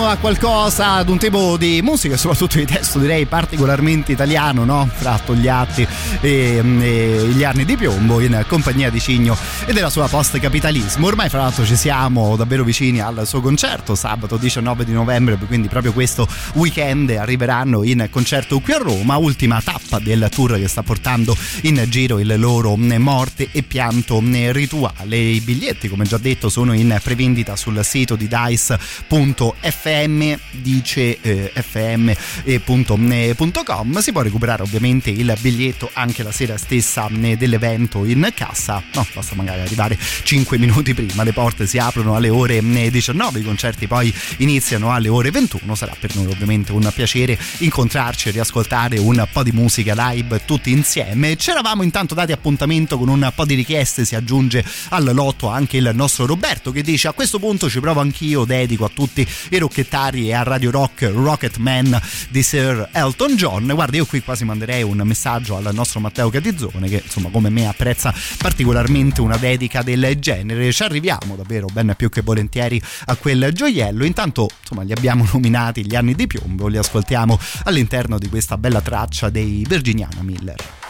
A qualcosa, ad un tipo di musica soprattutto di testo direi particolarmente italiano, no? Fra Togliatti e, e gli anni di piombo in compagnia di Cigno e della sua post capitalismo. Ormai fra l'altro ci siamo davvero vicini al suo concerto, sabato 19 di novembre, quindi proprio questo weekend arriveranno in concerto qui a Roma, ultima tappa del tour che sta portando in giro il loro morte e pianto rituale. I biglietti, come già detto, sono in prevendita sul sito di dice.fm, dice eh, fm.com. Si può recuperare ovviamente il biglietto anche la sera stessa dell'evento in cassa. No, basta magari arrivare 5 minuti prima. Le porte si aprono alle ore eh, 19, i concerti poi iniziano alle ore 21. Sarà per noi ovviamente un piacere incontrarci e riascoltare un po' di musica live tutti insieme. Ci eravamo intanto dati appuntamento con un po' di richieste, si aggiunge al lotto anche il nostro Roberto che dice a questo punto ci provo anch'io, dedico a tutti i rocchettari e a Radio Rock Rocket Man di Sir Elton John. Guarda, io qui quasi manderei un messaggio al nostro Matteo Catizzone che insomma come me apprezza particolarmente una dedica del genere. Ci arriviamo davvero ben più che volentieri a quel gioiello. Intanto insomma li abbiamo nominati gli anni di piombo, li ascoltiamo all'interno di questa bella traccia dei Virginiana Miller.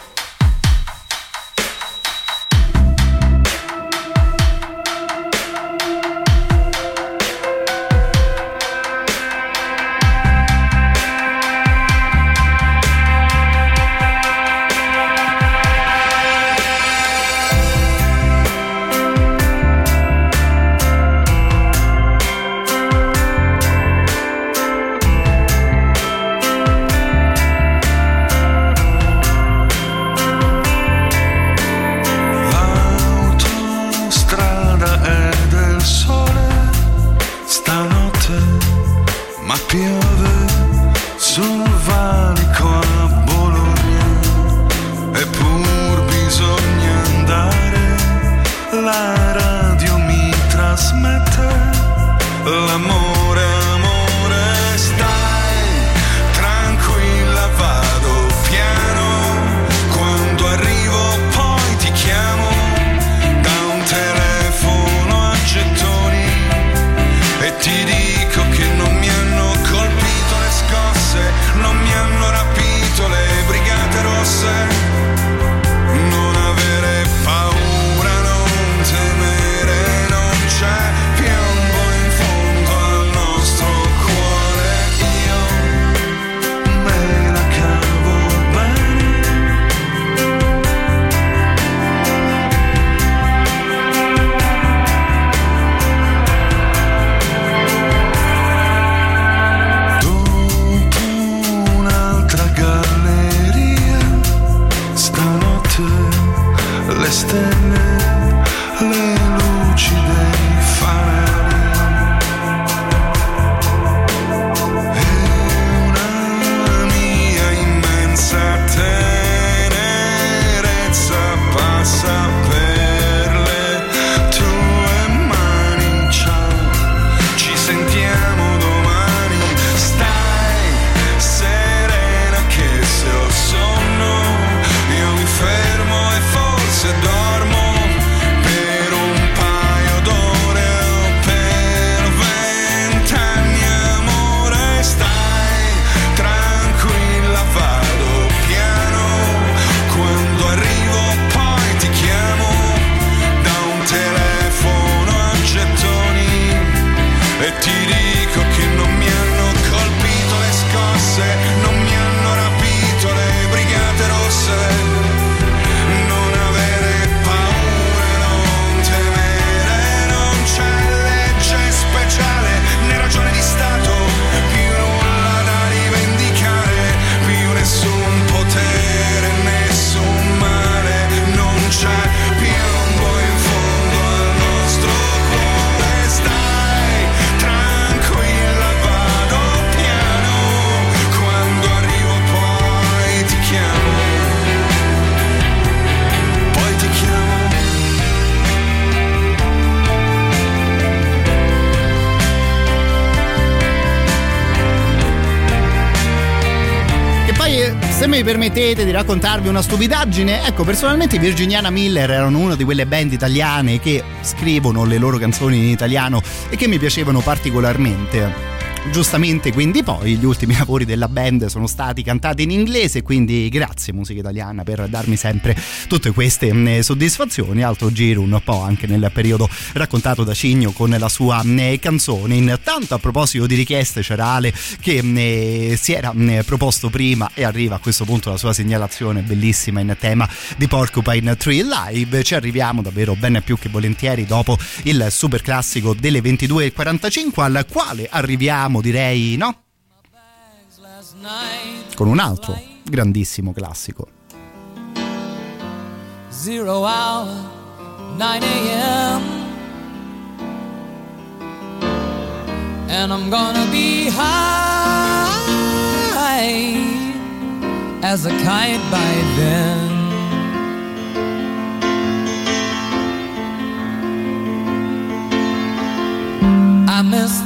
Mi permettete di raccontarvi una stupidaggine, ecco, personalmente i Virginiana Miller erano una di quelle band italiane che scrivono le loro canzoni in italiano e che mi piacevano particolarmente giustamente quindi poi gli ultimi lavori della band sono stati cantati in inglese quindi grazie musica italiana per darmi sempre tutte queste mh, soddisfazioni. Altro giro un po' anche nel periodo raccontato da Cigno con la sua mh, canzone. Intanto a proposito di richieste c'era Ale che mh, si era proposto prima e arriva a questo punto la sua segnalazione bellissima in tema di Porcupine Tree Live. Ci arriviamo davvero ben più che volentieri dopo il super classico delle 22.45 al quale arriviamo direi no? con un altro grandissimo classico Zero hour, 9 a.m. And I'm gonna be high as a kite by then. I miss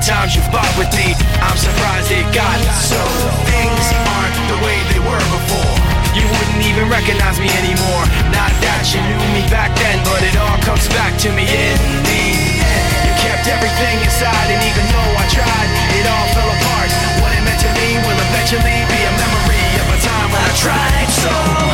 Times you fought with me, I'm surprised it got so. Things aren't the way they were before. You wouldn't even recognize me anymore. Not that you knew me back then, but it all comes back to me in the end. You kept everything inside, and even though I tried, it all fell apart. What it meant to me will eventually be a memory of a time when I tried so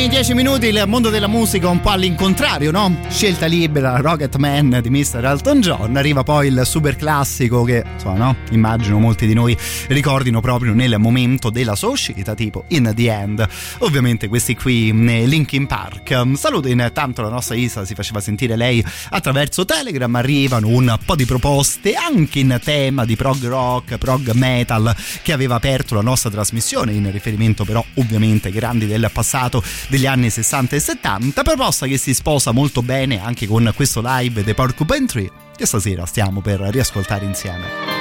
ultimi dieci minuti il mondo della musica un po' all'incontrario, no? Scelta libera, Rocket Man di Mr. Elton John, arriva poi il super classico che, insomma, no? Immagino molti di noi ricordino proprio nel momento della sua uscita, tipo In The End. Ovviamente questi qui, eh, Linkin Park. Saluto intanto la nostra Isa, si faceva sentire lei attraverso Telegram, arrivano un po' di proposte anche in tema di prog rock, prog metal che aveva aperto la nostra trasmissione in riferimento però ovviamente ai grandi del passato degli anni 60 e 70, proposta che si sposa molto bene anche con questo live dei Porcupine Tree che stasera stiamo per riascoltare insieme.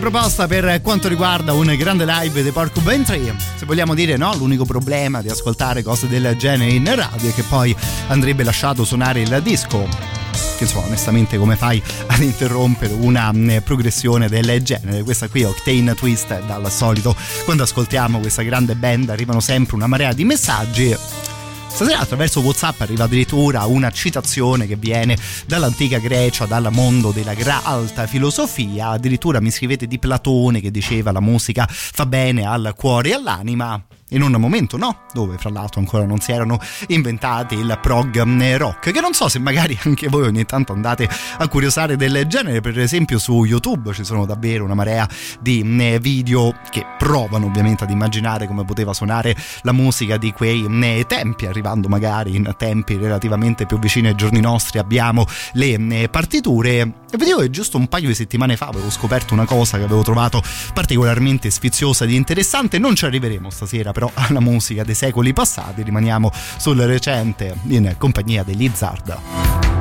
Proposta per quanto riguarda un grande live dei Porco Ben 3. Se vogliamo dire no, l'unico problema di ascoltare cose del genere in radio è che poi andrebbe lasciato suonare il disco. Che insomma, onestamente, come fai ad interrompere una mh, progressione del genere? Questa qui è Octane Twist, dal solito, quando ascoltiamo questa grande band arrivano sempre una marea di messaggi. Stasera attraverso WhatsApp arriva addirittura una citazione che viene dall'antica Grecia, dal mondo della gra- alta filosofia. Addirittura mi scrivete di Platone che diceva la musica fa bene al cuore e all'anima in un momento no, dove fra l'altro ancora non si erano inventati il prog rock, che non so se magari anche voi ogni tanto andate a curiosare del genere, per esempio su YouTube ci sono davvero una marea di video che provano ovviamente ad immaginare come poteva suonare la musica di quei tempi, arrivando magari in tempi relativamente più vicini ai giorni nostri. Abbiamo le partiture. E vedevo che giusto un paio di settimane fa avevo scoperto una cosa che avevo trovato particolarmente sfiziosa ed interessante, non ci arriveremo stasera però alla musica dei secoli passati, rimaniamo sul recente in compagnia degli Lizard.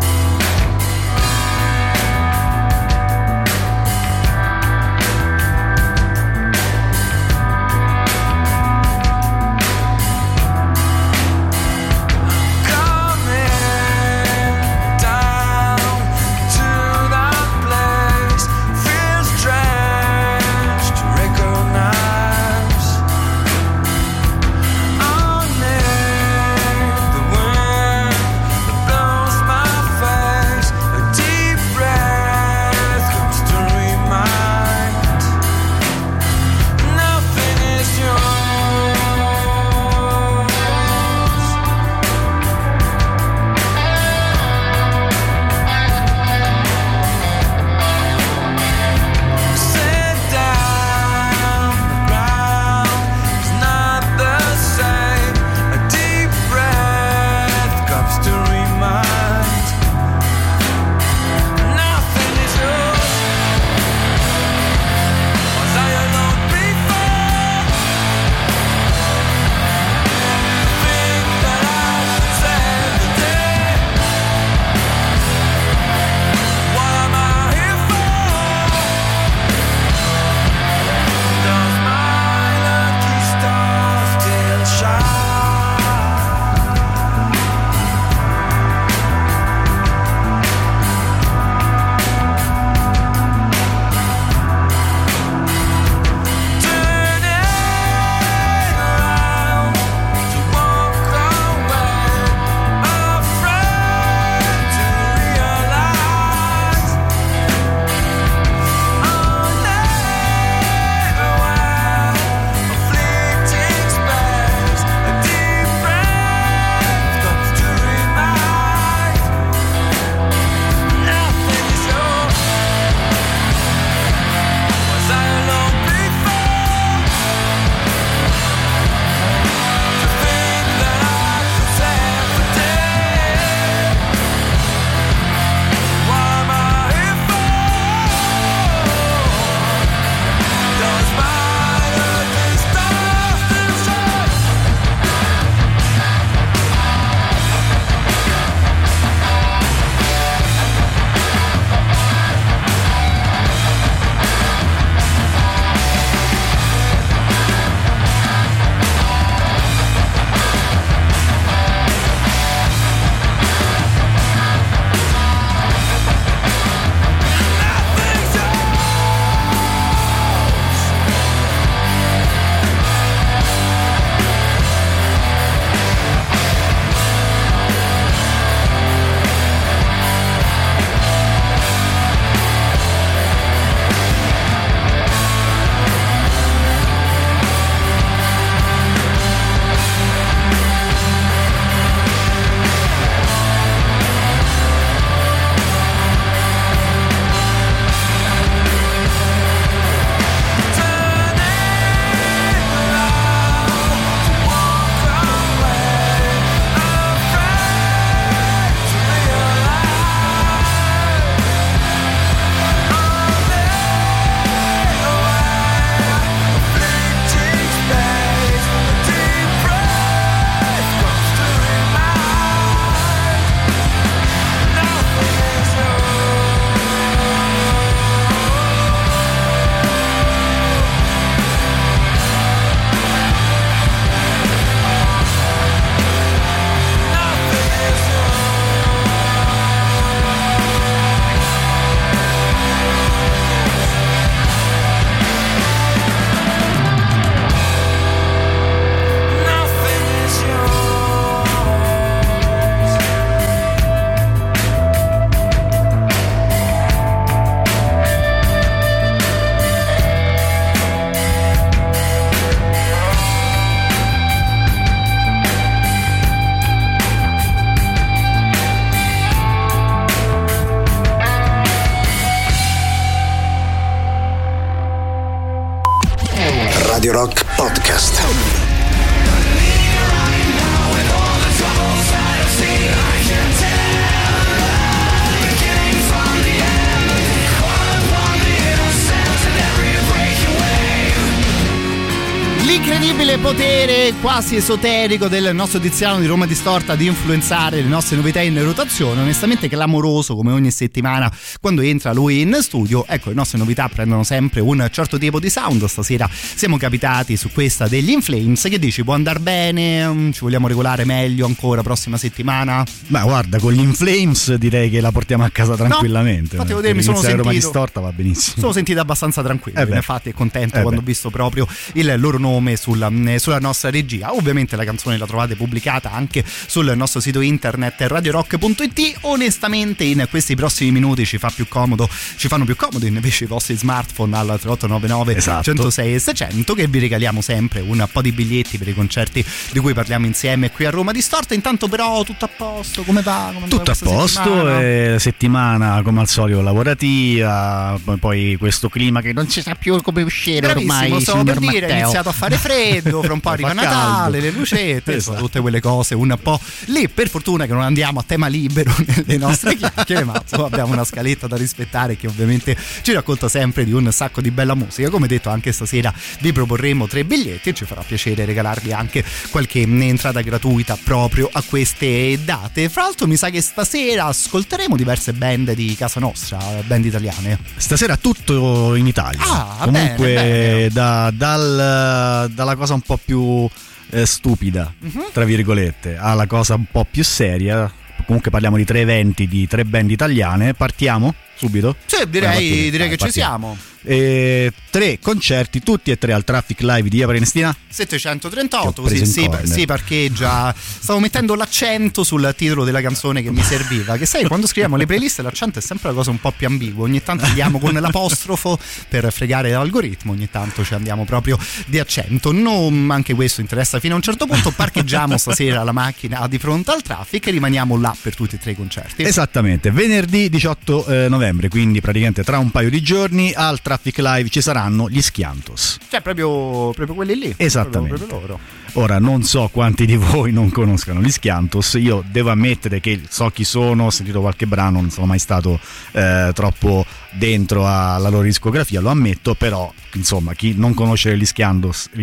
Quasi esoterico del nostro Tiziano di Roma Distorta di influenzare le nostre novità in rotazione, onestamente clamoroso come ogni settimana quando entra lui in studio. Ecco, le nostre novità prendono sempre un certo tipo di sound. Stasera siamo capitati su questa degli Inflames. Che dici? Può andare bene? Mm, Ci vogliamo regolare meglio ancora prossima settimana? Ma guarda, con gli Inflames direi che la portiamo a casa tranquillamente. infatti devo dire, mi sono iniziare Roma sentito- Distorta va benissimo. sono sentito abbastanza tranquillo Eh beh. infatti contento Eh quando beh. ho visto proprio il loro nome sulla, mm, sulla nostra regia ovviamente la canzone la trovate pubblicata anche sul nostro sito internet radiorock.it onestamente in questi prossimi minuti ci fa più comodo ci fanno più comodo invece i vostri smartphone al 3899 Esatto. 106 e 600 che vi regaliamo sempre un po' di biglietti per i concerti di cui parliamo insieme qui a Roma Distorta intanto però tutto a posto come va? Come Tutto a posto, settimana? eh, settimana come al solito lavorativa, poi- questo clima che non si sa più come uscire Bravissimo, ormai. stavo per dire, è Matteo. iniziato a fare freddo, fra un po' arriva caldo. Natale, le lucette, Esatto. tutte quelle cose un po' lì. Per fortuna che non andiamo a tema libero nelle nostre chiacchiere, ma insomma, abbiamo una scaletta da rispettare che ovviamente ci racconta sempre di un sacco di bella musica. Come detto, anche stasera vi proporremo tre biglietti e ci farà piacere regalarvi anche qualche entrata gratuita proprio a queste date. Fra l'altro mi sa che stasera ascolteremo diverse band di casa nostra, band italiane. Stasera tutto in Italia. Ah, Comunque bene, bene. da- dal- dalla cosa un po' più eh, stupida, Mhm. tra virgolette, alla cosa un po' più seria. Comunque parliamo di tre eventi di tre band italiane. Partiamo subito? Sì, direi, direi che ci siamo. Eh, tre concerti, tutti e tre al Traffic Live di Via Prenestina. 738 Ti ho così si, si parcheggia stavo mettendo l'accento sul titolo della canzone che mi serviva che sai quando scriviamo le playlist l'accento è sempre una cosa un po' più ambigua ogni tanto andiamo con l'apostrofo per fregare l'algoritmo ogni tanto ci andiamo proprio di accento. Non anche questo interessa fino a un certo punto parcheggiamo stasera la macchina di fronte al traffic e rimaniamo là per tutti e tre i concerti. Esattamente, venerdì 18 eh, novembre, quindi praticamente tra un paio di giorni al Traffic Live ci saranno gli Schiantos. cioè proprio, proprio quelli lì Esattamente. proprio, proprio loro Ora non so quanti di voi non conoscano gli Schiantos, io devo ammettere che so chi sono, ho sentito qualche brano, non sono mai stato eh, troppo dentro alla loro discografia, lo ammetto, però insomma chi non conosce gli Schiantos,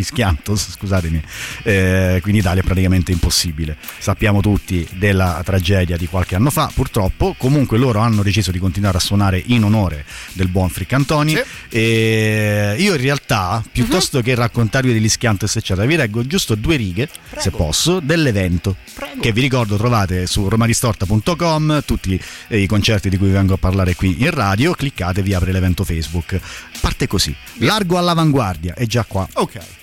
scusatemi, eh, qui in Italia è praticamente impossibile. Sappiamo tutti della tragedia di qualche anno fa, purtroppo, comunque loro hanno deciso di continuare a suonare in onore del buon Friccantoni. E io in realtà, piuttosto che raccontarvi degli Schiantos eccetera, vi leggo giusto due righe, se posso, dell'evento che vi ricordo trovate su romaristorta.com tutti eh, i concerti di cui vengo a parlare qui in radio, cliccate vi apre l'evento Facebook. Parte così, largo all'avanguardia, è già qua. ok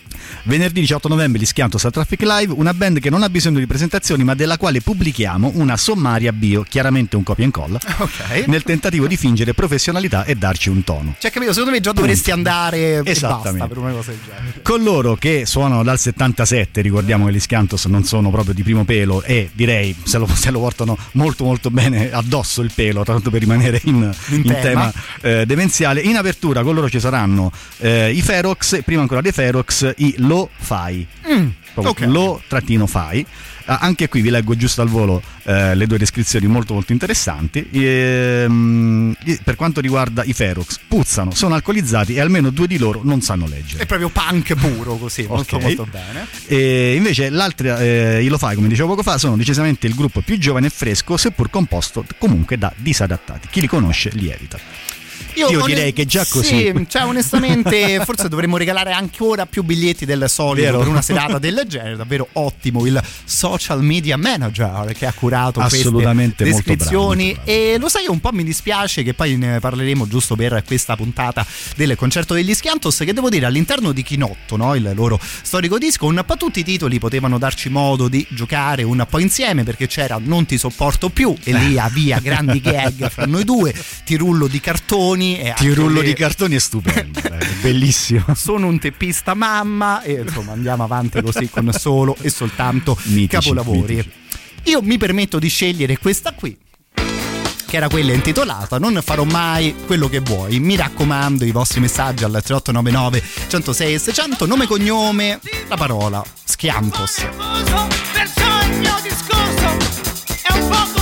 Venerdì 18 novembre gli Schiantos al Traffic Live, una band che non ha bisogno di presentazioni ma della quale pubblichiamo una sommaria bio, chiaramente un copia e incolla, ok nel tentativo di fingere professionalità e darci un tono. cioè capito secondo me già dovresti andare e Esattamente. per una cosa del genere Con loro che suonano dal 77, ricordiamo che gli Schiantos non sono proprio di primo pelo e direi se lo, se lo portano molto molto bene addosso il pelo, tanto per rimanere in, In in tema. tema, eh, demenziale. In apertura con loro ci saranno eh, i Ferox, prima ancora dei Ferox, i Lo Fai. Mm, Proprio ok. Lo trattino Fai. Ah, anche qui vi leggo giusto al volo eh, le due descrizioni molto molto interessanti. Ehm, per quanto riguarda i Ferox, puzzano, sono alcolizzati e almeno due di loro non sanno leggere. È proprio punk puro così, molto Ok. molto bene. E invece l'altra, eh, i Lo Fai, come dicevo poco fa, sono decisamente il gruppo più giovane e fresco, seppur composto comunque da disadattati. Chi li conosce li evita. Io one- direi che già così. Sì, cioè onestamente forse dovremmo regalare ancora più biglietti del solito Vero. per una serata del genere, davvero ottimo il social media manager che ha curato Assolutamente queste molto descrizioni e lo sai un po' mi dispiace che poi ne parleremo giusto per questa puntata del concerto degli Schiantos che devo dire all'interno di Chinotto, no? il loro storico disco, un po' tutti i titoli potevano darci modo di giocare un po' insieme perché c'era Non ti sopporto più e lì a via grandi gag fra noi due, ti rullo di cartoni e anche Ti rullo lì- di cartoni è stupendo, è bellissimo. sono un teppista mamma e insomma andiamo avanti così con solo e soltanto Mitici, capolavori. mitici. Io mi permetto di scegliere questa qui che era quella intitolata Non farò mai quello che vuoi. Mi raccomando, i vostri messaggi al 3899 106 e 600, nome e cognome, la parola Schiantos. Il mio discorso è un po'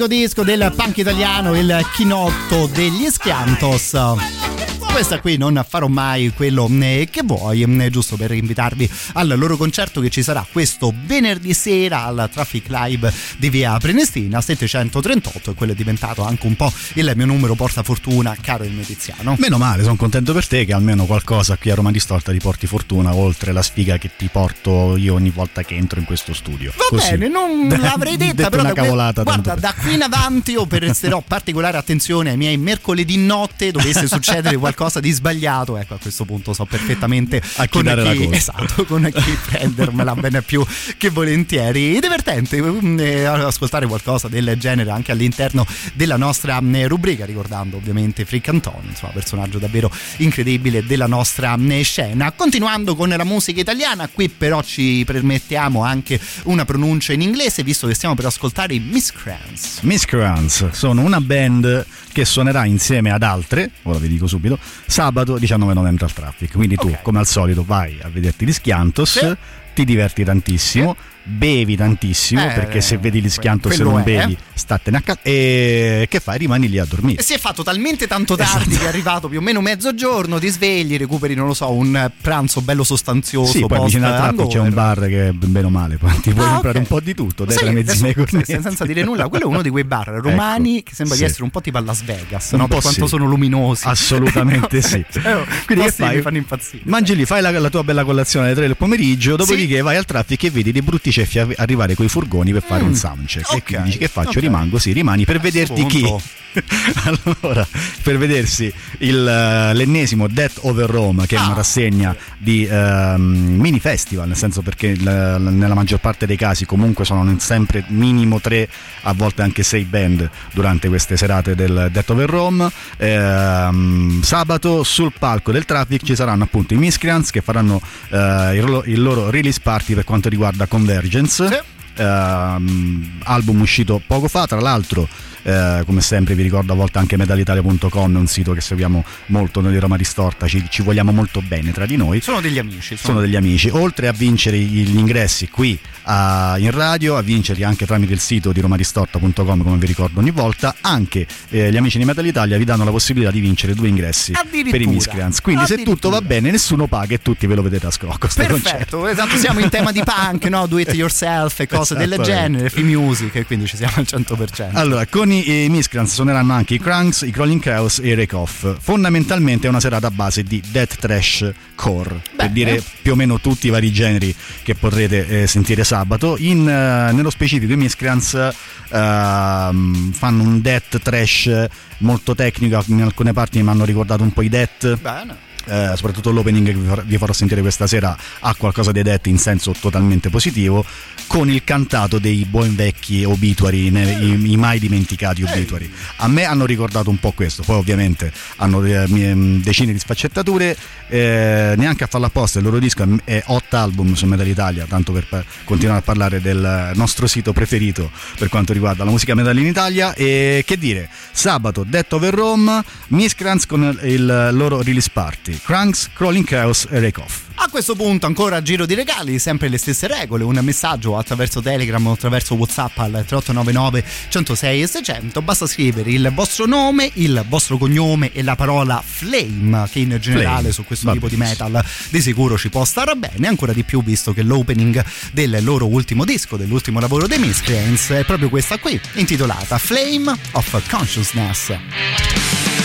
storico disco del punk italiano, il chinotto degli Schiantos. Questa qui non farò mai quello eh, che vuoi, eh, giusto per invitarvi al loro concerto che ci sarà questo venerdì sera al Traffic Live di via Prenestina 738 e quello è diventato anche un po' il mio numero portafortuna, caro il mio Tiziano. Meno male, sono contento per te che almeno qualcosa qui a Roma Distorta ti porti fortuna, oltre la sfiga che ti porto io ogni volta che entro in questo studio. Va Così. bene, non l'avrei detta, Detto però una da cavolata. guarda, da qui in avanti io presterò particolare attenzione ai miei mercoledì notte dovesse succedere qualcosa di sbagliato. Ecco, a questo punto so perfettamente A chi dare la chi, colpa. esatto, con chi prendermela bene più che volentieri. Divertente mm, eh, ascoltare qualcosa del genere anche all'interno della nostra mm, rubrica, ricordando ovviamente Frick Antonio, insomma, personaggio davvero incredibile della nostra mm, scena. Continuando con la musica italiana, qui però ci permettiamo anche una pronuncia in inglese, visto che stiamo per ascoltare i Miscreants. Miscreants sono una band che suonerà insieme ad altre, ora vi dico subito, sabato 19 novembre al Traffic. Quindi tu, come al solito, vai a vederti gli Schiantos, ti diverti tantissimo. Bevi tantissimo Eh, perché se vedi gli Schiantos e quello non è. bevi, statene a casa. E che fai? Rimani lì a dormire. E si è fatto talmente tanto tardi che è arrivato più o meno mezzogiorno, ti svegli, recuperi, non lo so, un pranzo bello sostanzioso. Sì, poi vicino al Traffic c'è un bar che bene o male, ti puoi Ah, comprare ok. un po' di tutto, dai cornetti. se- senza dire nulla, quello è uno di quei bar romani che sembra Sì. di essere un po' tipo a Las Vegas, no? per quanto sì. sono luminosi. Assolutamente sì. Cioè, Quindi che posti mi fai? fanno impazzire. Mangi lì, fai la, la tua bella colazione alle 3 del pomeriggio, dopodiché vai al traffic e vedi dei brutti ti ceffi a- arrivare coi furgoni per fare Mm, un soundcheck. E ok, quindi dici che faccio? ok. Rimango, sì, rimani per vederti chi. allora, per vedersi il, eh, l'ennesimo Death Over Rome, che è Ah, una rassegna di ehm, mini festival, nel senso perché il- nella maggior parte dei casi comunque sono sempre minimo tre, a volte anche sei band durante queste serate del Death Over Rome. Ehm, sabato sul palco del Traffic ci saranno appunto i Miscreants che faranno eh, il, loro- il loro release party per quanto riguarda Convergence. Ehm, album uscito poco fa, tra l'altro, eh, come sempre vi ricordo a volte anche medalitalia.com, è un sito che seguiamo molto noi di Roma Ristorta, ci, ci vogliamo molto bene tra di noi. Sono degli amici. Sono degli amici, oltre a vincere gli ingressi qui a- in radio, a vincerli anche tramite il sito di romaristorta.com come vi ricordo ogni volta, anche eh, gli amici di Metal Italia vi danno la possibilità di vincere due ingressi per i Miscreants. Quindi se tutto va bene nessuno paga e tutti ve lo vedete a scrocco. Perfetto, esatto, siamo in tema di punk, no? Do it yourself e cose del Esattamente. genere, free music, e quindi ci siamo al 100%. Allora, con i, i Miscreants suoneranno anche i Cranks, i Crawling Chaos e i Rake Off. Fondamentalmente è una serata a base di death trash core, per dire più o meno tutti i vari generi che potrete eh, sentire sabato. In, eh, nello specifico i Miscreants ehm, fanno un death trash molto tecnico, in alcune parti mi hanno ricordato un po' i death. Bene. Eh, soprattutto l'opening che vi farò- sentire questa sera ha qualcosa di death in senso totalmente positivo con il cantato dei buoni vecchi obituari i, i mai dimenticati obituari. A me hanno ricordato un po' questo poi ovviamente hanno eh, mi- decine di sfaccettature eh, neanche a farlo apposta il loro disco è- hot album su Metal Italia tanto per continuare a parlare del nostro sito preferito per quanto riguarda la musica metal in Italia. E che dire sabato Death Over Rome Miscreants con il loro release party Cranks, Crawling Chaos e Rake Off A questo punto ancora giro di regali, sempre le stesse regole, un messaggio attraverso Telegram o attraverso Whatsapp al 3899 106 e 600, basta scrivere il vostro nome, il vostro cognome e la parola flame che in generale Flame, su questo va tipo di benissimo. metal di sicuro ci può stare bene, ancora di più visto che l'opening del loro ultimo disco, dell'ultimo lavoro dei Miscreants è proprio questa qui, intitolata Flame of Consciousness.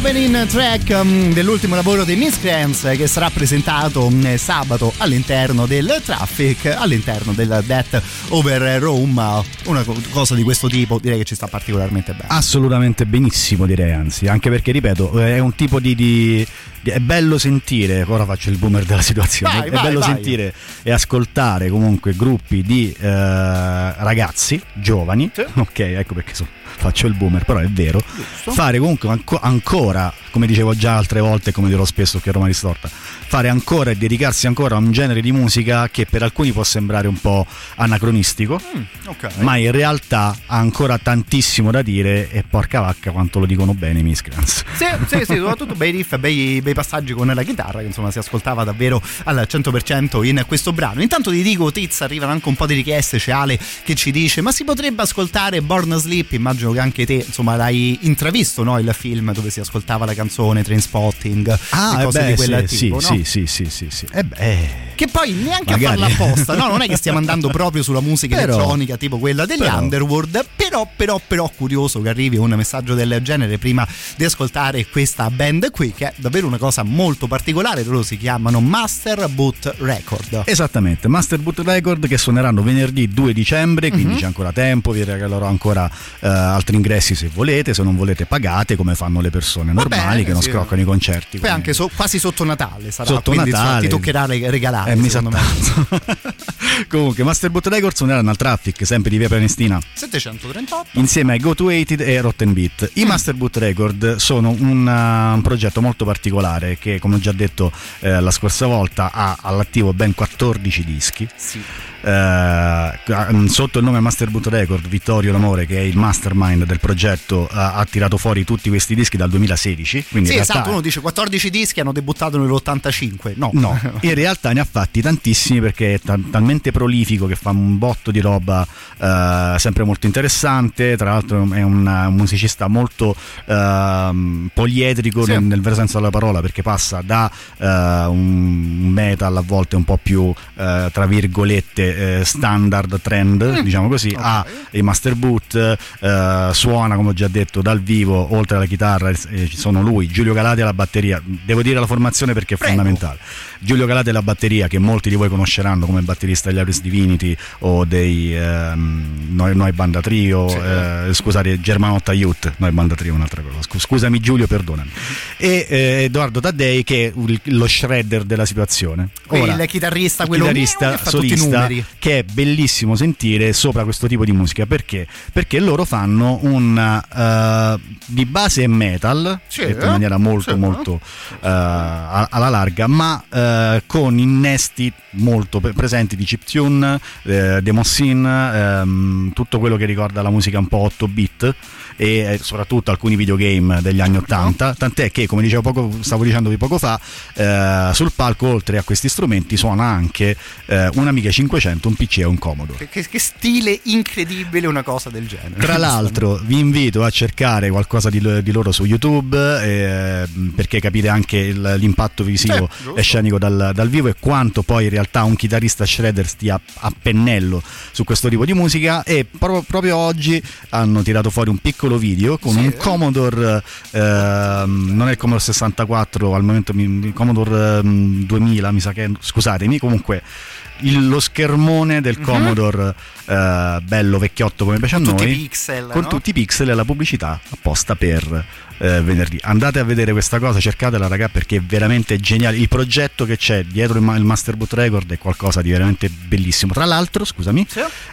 L'opening track um, dell'ultimo lavoro dei Miscreants eh, che sarà presentato um, sabato all'interno del Traffic, all'interno del Death Over Rome. Una co- cosa di questo tipo direi che ci sta particolarmente bene. Assolutamente benissimo direi anzi, anche perché ripeto è un tipo di, di- è bello sentire, ora faccio il boomer della situazione, Vai, è vai, bello vai. sentire e ascoltare comunque gruppi di eh, ragazzi giovani, ok ecco perché so- faccio il boomer, però è vero, fare comunque anco- ancora, come dicevo già altre volte, come dirò spesso qui a Roma Ristorta, fare ancora e dedicarsi ancora a un genere di musica che per alcuni può sembrare un po' anacronistico, ok. ma in realtà ha ancora tantissimo da dire e porca vacca quanto lo dicono bene i Miscreants. Sì, sì, sì, soprattutto bei riff, bei, bei passaggi con la chitarra che insomma si ascoltava davvero al 100% in questo brano. Intanto ti dico, Tiz, arrivano anche un po' di richieste, c'è Ale che ci dice ma si potrebbe ascoltare Born Asleep, immagino che anche te insomma l'hai intravisto no? il film dove si ascoltava la canzone Trainspotting e Ah, cose eh beh, di quel sì, tipo, sì, no? sì, sì, sì, sì. Eh beh, Che poi neanche Magari. a farla apposta, no? Non è che stiamo andando proprio sulla musica Però- elettronica tipo quella degli però- Underworld, però, però, però curioso che arrivi un messaggio del genere prima di ascoltare questa band qui, che è davvero una cosa molto particolare, loro si chiamano Master Boot Record. Esattamente, Master Boot Record che suoneranno venerdì 2 dicembre, quindi Mhm. c'è ancora tempo, vi regalerò ancora eh, altri ingressi se volete, se non volete pagate come fanno le persone normali bene, che non sì. scroccano i concerti. Poi anche so- quasi sotto Natale sarà, Sotto quindi Natale. ti toccherà re- regalare. Eh, mi sa secondo me. Comunque, Master Boot Record suoneranno al Traffic, sempre di via Prenestina. 738. Insieme ai Go to 80 e Rotten Beat. I Master Boot Record sono un, uh, un progetto molto particolare che, come ho già detto eh, la scorsa volta, ha all'attivo ben 14 dischi. Sì. Eh, sotto il nome Master Boot Record, Vittorio L'Amore, che è il mastermind del progetto, ha, tirato fuori tutti questi dischi dal 2016. Quindi Sì, esatto, uno dice 14 dischi hanno debuttato nell'85. No. No, in realtà ne ha fatti tantissimi perché è ta- talmente prolifico che fa un botto di roba eh, sempre molto interessante. Tra l'altro è un, musicista molto ehm, poliedrico Sì. nel, nel vero senso della parola perché passa da eh, un metal a volte un po' più eh, tra virgolette eh, standard trend, diciamo così, a i master boot, eh, suona come ho già detto dal vivo, oltre alla chitarra eh, ci sono lui, Giulio Galati alla batteria. Devo dire la formazione perché è fondamentale. Giulio Galati alla batteria, che molti di voi conosceranno come batterista degli Auris Divinity o dei ehm, Noi, Noi Banda Trio, eh, scusate, Germanotta Youth, Noi Banda Trio è un'altra cosa. Scu- Scusami Giulio, perdonami. E eh, Edoardo Taddei che è lo shredder della situazione. Quindi il chitarrista, quello chitarrista i solista che è bellissimo sentire sopra questo tipo di musica perché? Perché loro fanno un eh, di base metal, Sì, detto in maniera molto sì. molto eh, a- alla larga, ma eh, con innesti molto pre- presenti di chiptune, eh, demoscene, ehm, tutto quello che ricorda la musica un po' 8 bit e eh, soprattutto alcuni videogame degli anni 80, tant'è che come dicevo poco, stavo dicendovi poco fa, eh, sul palco oltre a questi strumenti suona anche eh, un Amiga 500, un PC e un Commodore. Che, che stile incredibile una cosa del genere. Tra l'altro vi invito a cercare qualcosa di, di loro su YouTube eh, perché capite anche il- l'impatto visivo Eh, e scenico dal, dal vivo e quanto poi in realtà un chitarrista shredder stia a pennello su questo tipo di musica e pro- proprio oggi hanno tirato fuori un piccolo video con un Commodore ehm, non è il Commodore 64 al momento il Commodore ehm, 2000 mi sa che scusatemi comunque il- lo schermone del Mhm. Commodore eh, bello vecchiotto come piace a Tutti noi i pixel, con no? tutti i pixel e la pubblicità apposta per eh, venerdì. Andate a vedere questa cosa cercatela raga perché è veramente geniale. Il progetto che c'è dietro il, ma- il Master Boot Record è qualcosa di veramente bellissimo. Tra l'altro scusami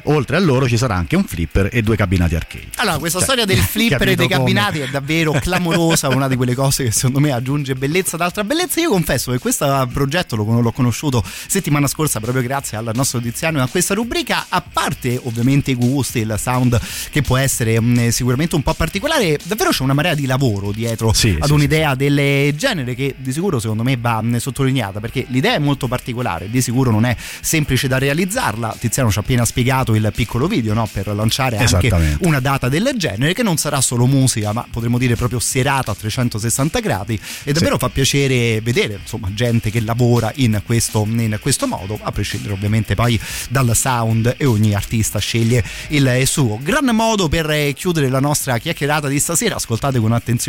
oltre a loro ci sarà anche un flipper e due cabinati arcade. Allora, questa Cioè, storia del flipper e dei come? cabinati è davvero clamorosa, una di quelle cose che secondo me aggiunge bellezza ad altra bellezza. Io confesso che questo progetto lo- l'ho conosciuto settimana scorsa proprio grazie al nostro Tiziano e a questa rubrica, a parte ovviamente i gusti, il sound che può essere mh, sicuramente un po' particolare, davvero c'è una marea di lavoro dietro Sì, ad sì, un'idea del genere che di sicuro secondo me va sottolineata perché l'idea è molto particolare, di sicuro non è semplice da realizzarla. Tiziano ci ha appena spiegato il piccolo video no? per lanciare anche una data del genere che non sarà solo musica ma potremmo dire proprio serata a 360 gradi e davvero fa piacere vedere insomma gente che lavora in questo, in questo modo a prescindere ovviamente poi dal sound e ogni artista sceglie il suo. Gran modo per eh, chiudere la nostra chiacchierata di stasera, ascoltate con attenzione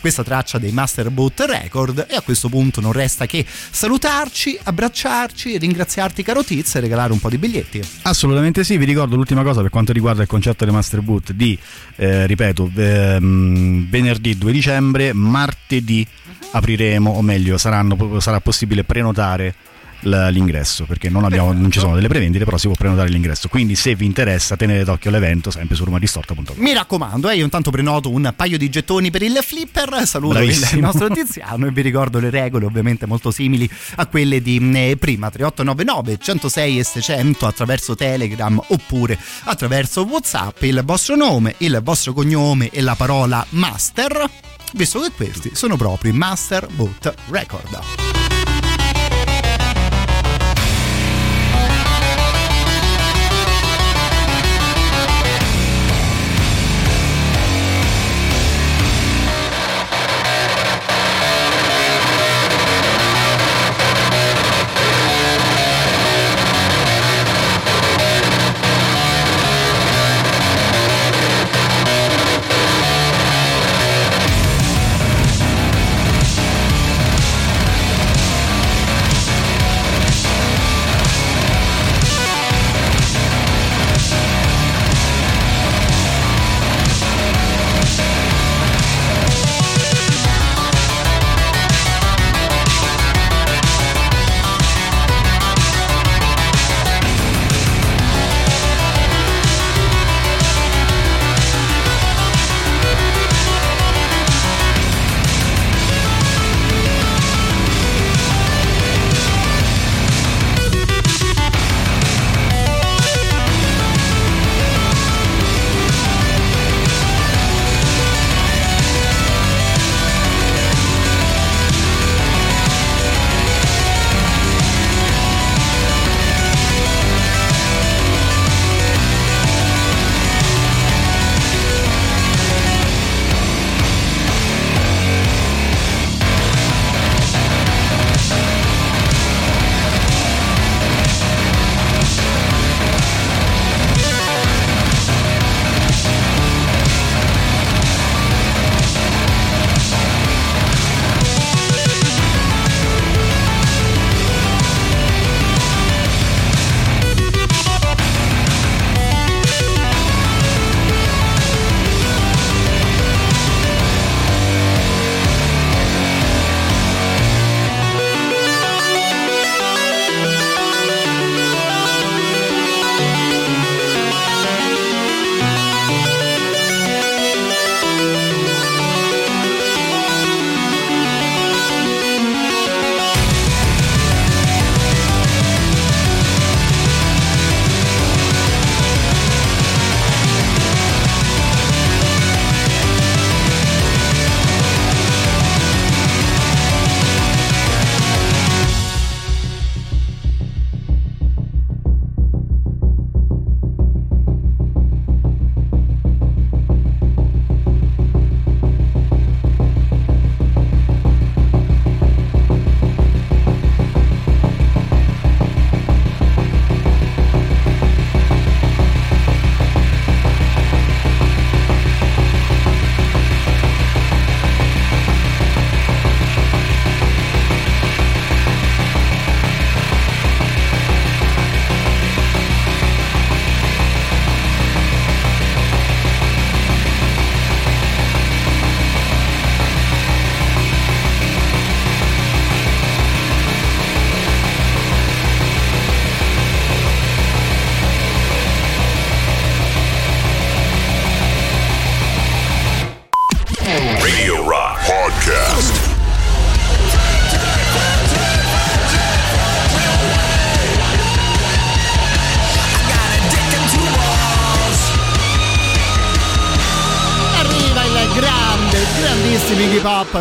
questa traccia dei Master Boot Record e a questo punto non resta che salutarci, abbracciarci, ringraziarti caro Tiz e regalare un po' di biglietti. Assolutamente sì, vi ricordo l'ultima cosa per quanto riguarda il concerto dei Master Boot di, eh, ripeto, ehm, venerdì 2 dicembre, martedì apriremo, o meglio saranno- sarà possibile prenotare l'ingresso perché non, abbiamo, non ci sono delle prevendite però si può prenotare l'ingresso. Quindi se vi interessa tenete d'occhio l'evento sempre su rumadistorta.com Mi raccomando, eh, io intanto prenoto un paio di gettoni per il flipper, saluto il Bravissimo. nostro Tiziano e vi ricordo le regole ovviamente molto simili a quelle di eh, prima. 3899 106 e 600 attraverso Telegram oppure attraverso Whatsapp. Il vostro nome, il vostro cognome e la parola master, visto che questi sono proprio i Master Boot Record.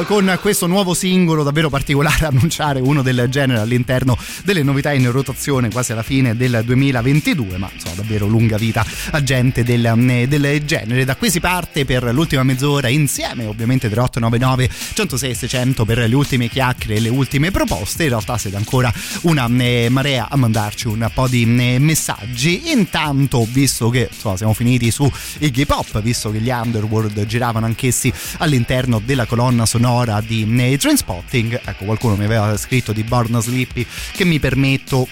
Con questo nuovo singolo davvero particolare annunciare uno del genere all'interno delle novità in rotazione quasi alla fine del 2022 ma insomma davvero lunga vita a gente del, del genere. Da qui si parte per l'ultima mezz'ora insieme ovviamente 3899 106 600 per le ultime chiacchiere e le ultime proposte. In realtà siete ancora una eh, marea a mandarci un po' di eh, messaggi. Intanto visto che insomma, siamo finiti su Iggy Pop visto che gli Underworld giravano anch'essi all'interno della colonna sonora di eh, Trainspotting ecco qualcuno mi aveva scritto di Born Sleepy che mi permetto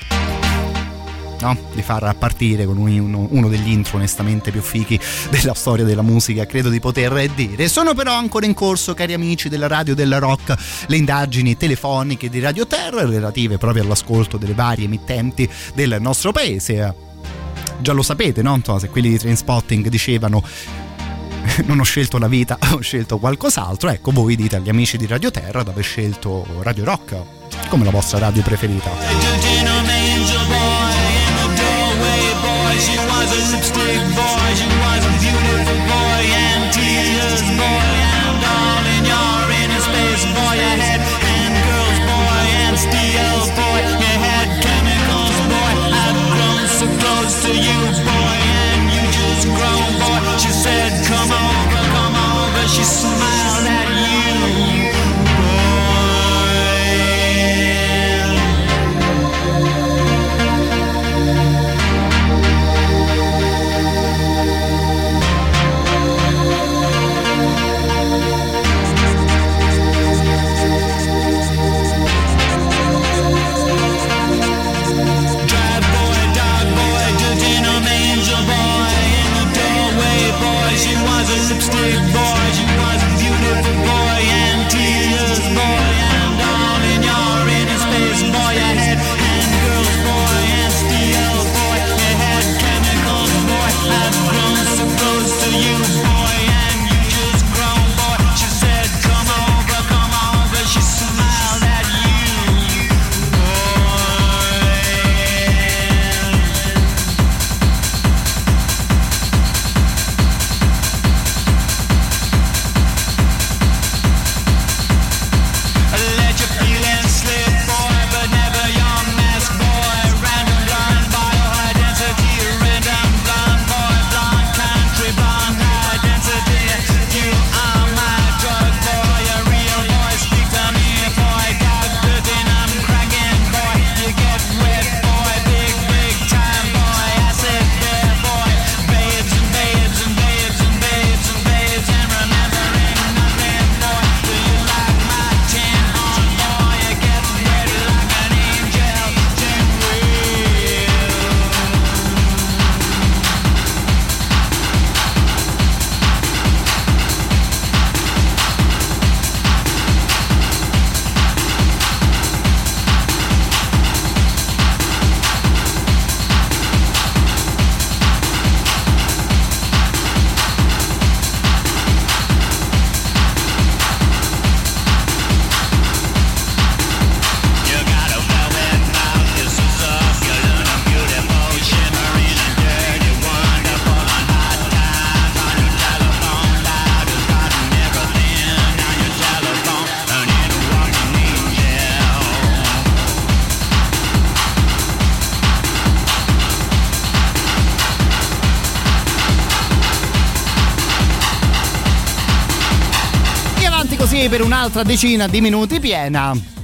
No? di far partire con uno, uno, degli intro onestamente più fichi della storia della musica, credo di poter dire. Sono però ancora in corso, cari amici della radio della rock, le indagini telefoniche di Radio Terra relative proprio all'ascolto delle varie emittenti del nostro paese. Già lo sapete, no? Se quelli di Trainspotting dicevano non ho scelto la vita, ho scelto qualcos'altro. Ecco, voi dite agli amici di Radio Terra di scelto Radio Rock come la vostra radio preferita. Boy, she a decina di minuti piena.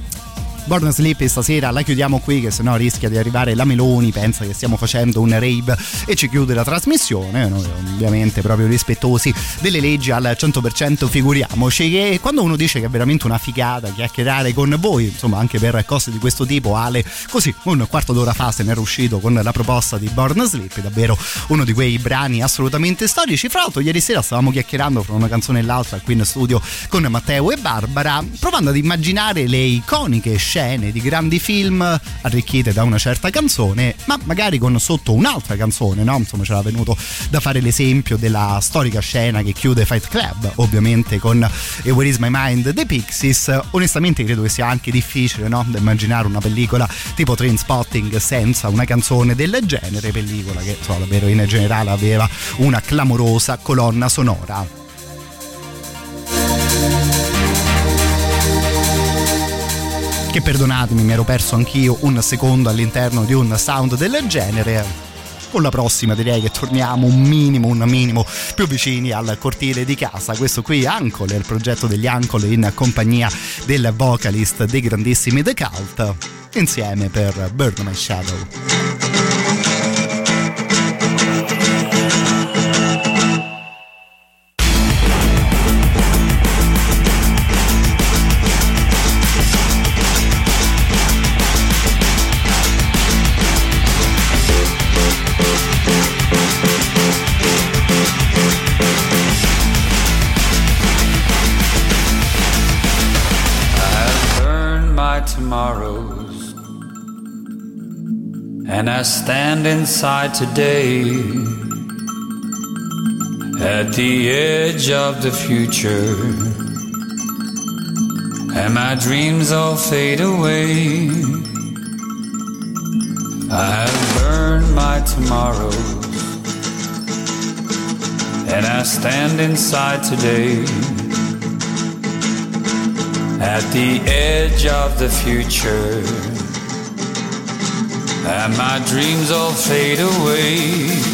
Born Sleepy stasera la chiudiamo qui che sennò rischia di arrivare la Meloni, pensa che stiamo facendo un rave e ci chiude la trasmissione, noi ovviamente proprio rispettosi delle leggi al 100% figuriamoci che quando uno dice che è veramente una figata chiacchierare con voi, insomma anche per cose di questo tipo Ale, così un quarto d'ora fa se ne era uscito con la proposta di Born Sleepy, davvero uno di quei brani assolutamente storici, fra l'altro ieri sera stavamo chiacchierando fra una canzone e l'altra qui in studio con Matteo e Barbara, provando ad immaginare le iconiche scene di grandi film arricchite da una certa canzone, ma magari con sotto un'altra canzone, no? Insomma, c'era venuto da fare l'esempio della storica scena che chiude Fight Club, ovviamente con eh, Where Is My Mind The Pixies. Onestamente credo che sia anche difficile, no? Da immaginare una pellicola tipo Trainspotting senza una canzone del genere, pellicola che insomma, davvero in generale aveva una clamorosa colonna sonora. Che perdonatemi mi ero perso anch'io un secondo all'interno di un sound del genere con la prossima direi che torniamo un minimo, un minimo più vicini al cortile di casa. Questo qui Ancole, il progetto degli Ancole in compagnia del vocalist dei grandissimi The Cult, insieme per My Shadow. And I stand inside today at the edge of the future, and my dreams all fade away. I have burned my tomorrows, and I stand inside today at the edge of the future, and my dreams all fade away.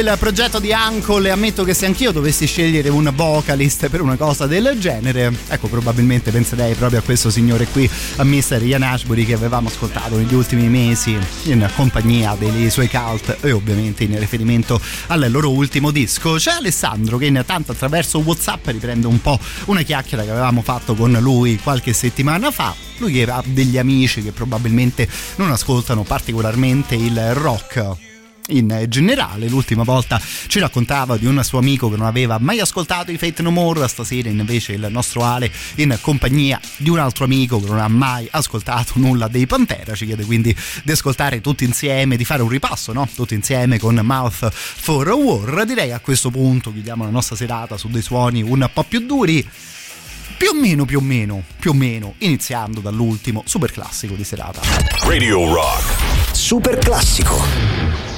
Il progetto di Uncle e ammetto che se anch'io dovessi scegliere un vocalist per una cosa del genere, ecco probabilmente penserei proprio a questo signore qui, a Mr. Ian Ashbury che avevamo ascoltato negli ultimi mesi in compagnia dei suoi cult e ovviamente in riferimento al loro ultimo disco. C'è Alessandro che intanto attraverso Whatsapp riprende un po' una chiacchiera che avevamo fatto con lui qualche settimana fa. Lui ha degli amici che probabilmente non ascoltano particolarmente il rock in generale. L'ultima volta ci raccontava di un suo amico che non aveva mai ascoltato i Fate No More, stasera invece il nostro Ale in compagnia di un altro amico che non ha mai ascoltato nulla dei Pantera, ci chiede quindi di ascoltare tutti insieme, di fare un ripasso, no? Tutti insieme con Mouth for a War. Direi a questo punto chiudiamo la nostra serata su dei suoni un po' più duri più o meno, più o meno, più o meno, iniziando dall'ultimo super classico di serata. Radio Rock. Super classico.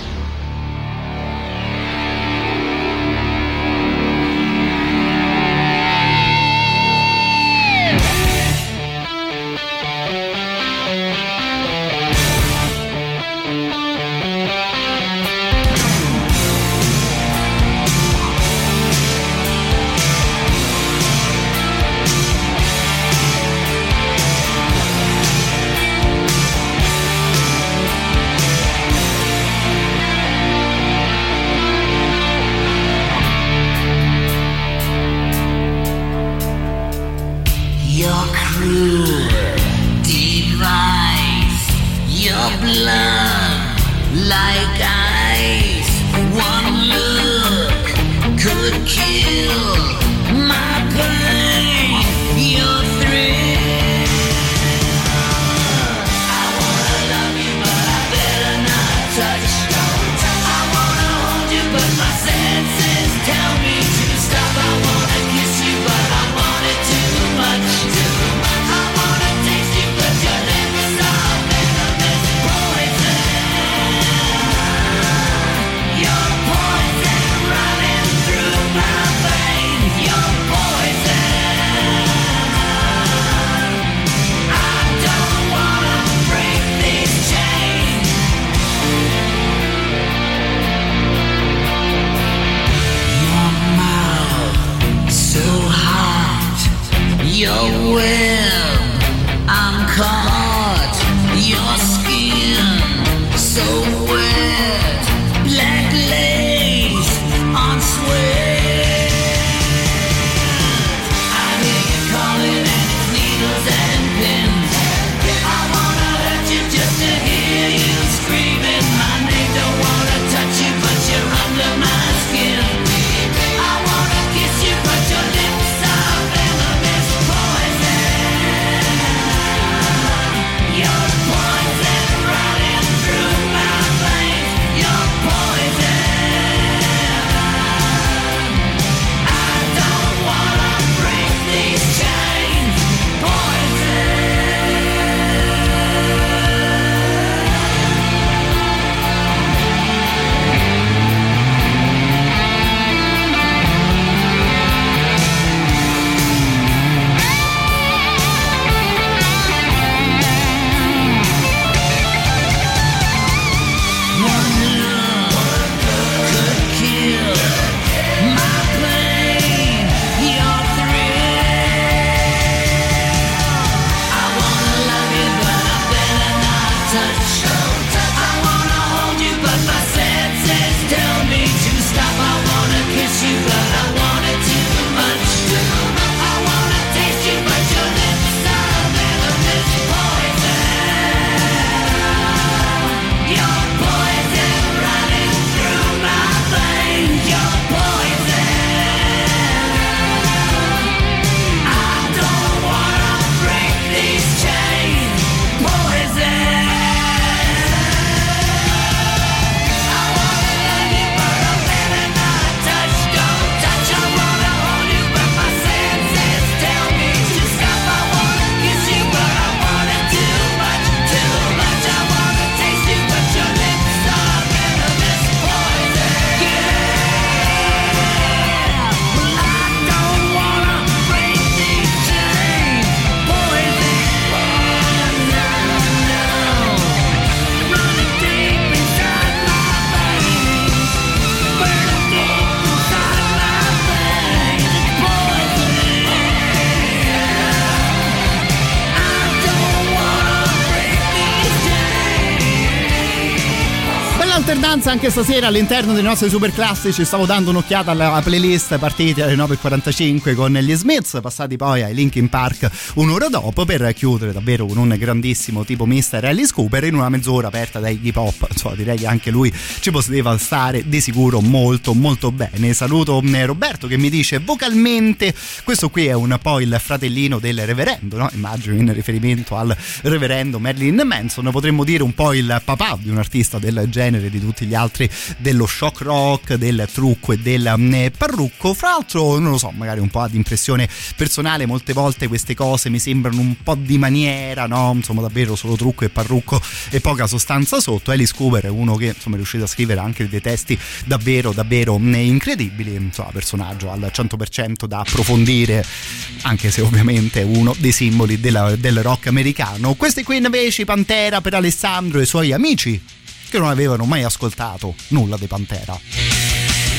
Abbondanza anche stasera all'interno dei nostri super classici. Stavo dando un'occhiata alla playlist partiti alle 9.45 con gli Smiths, passati poi ai Linkin Park un'ora dopo per chiudere davvero con un grandissimo tipo Mr. Alice Cooper in una mezz'ora aperta dai hip hop. Insomma, direi che anche lui ci poteva stare di sicuro molto molto bene. Saluto eh, Roberto che mi dice vocalmente questo qui è un po' il fratellino del reverendo, no? immagino in riferimento al reverendo Marilyn Manson, potremmo dire un po' il papà di un artista del genere di tutti gli altri dello shock rock, del trucco e del mm, parrucco. Fra l'altro, non lo so, magari un po' ad impressione personale, molte volte queste cose mi sembrano un po' di maniera, no? Insomma, davvero solo trucco e parrucco e poca sostanza sotto. Alice Cooper è uno che insomma è riuscito a scrivere anche dei testi davvero davvero mm, incredibili, insomma, personaggio al 100% da approfondire, anche se ovviamente è uno dei simboli della- del rock americano. Questi qui invece Pantera per Alessandro e i suoi amici che non avevano mai ascoltato nulla di Pantera.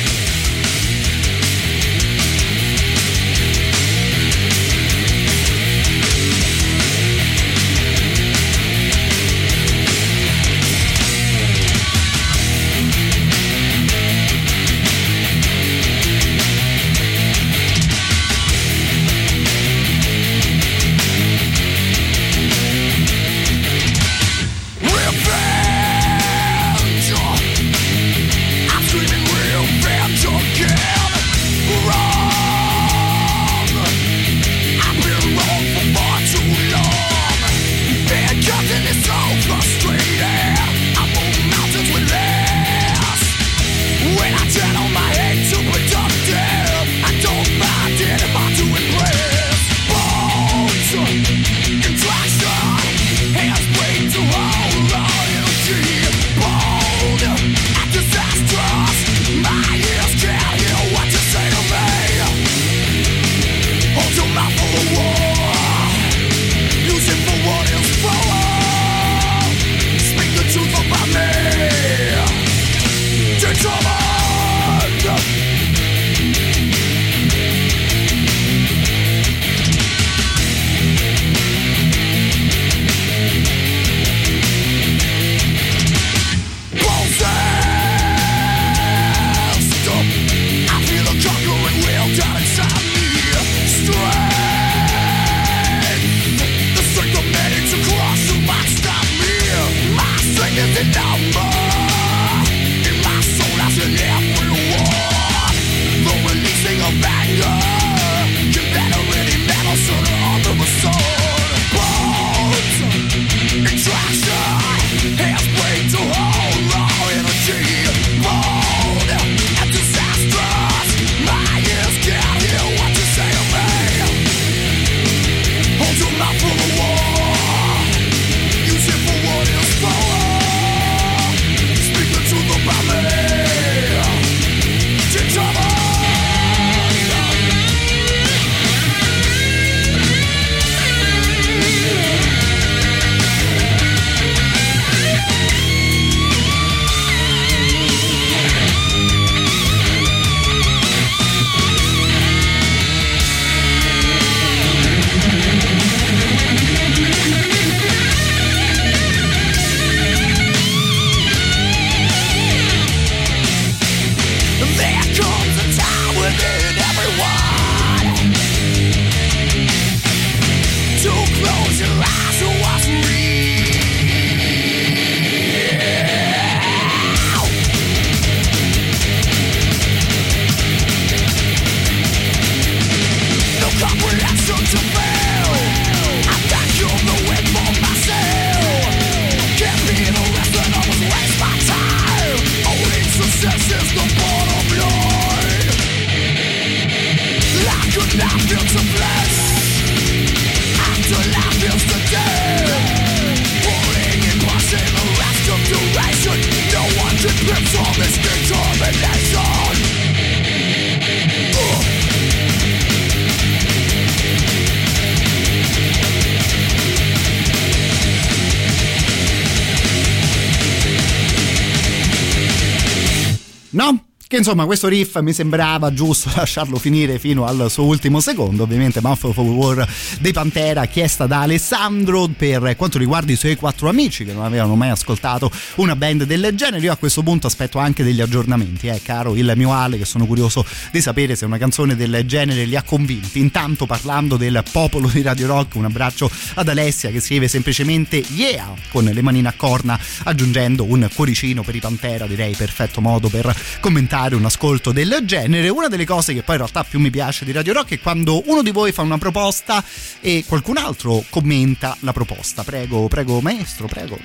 Insomma questo riff mi sembrava giusto lasciarlo finire fino al suo ultimo secondo, ovviamente Mouth of War dei Pantera chiesta da Alessandro per quanto riguarda i suoi quattro amici che non avevano mai ascoltato una band del genere, io a questo punto aspetto anche degli aggiornamenti, eh, caro il mio Ale che sono curioso di sapere se una canzone del genere li ha convinti, intanto parlando del popolo di Radio Rock un abbraccio ad Alessia che scrive semplicemente yeah con le manine a corna aggiungendo un cuoricino per i Pantera direi perfetto modo per commentare un ascolto del genere. Una delle cose che poi in realtà più mi piace di Radio Rock è quando uno di voi fa una proposta e qualcun altro commenta la proposta. Prego prego maestro prego.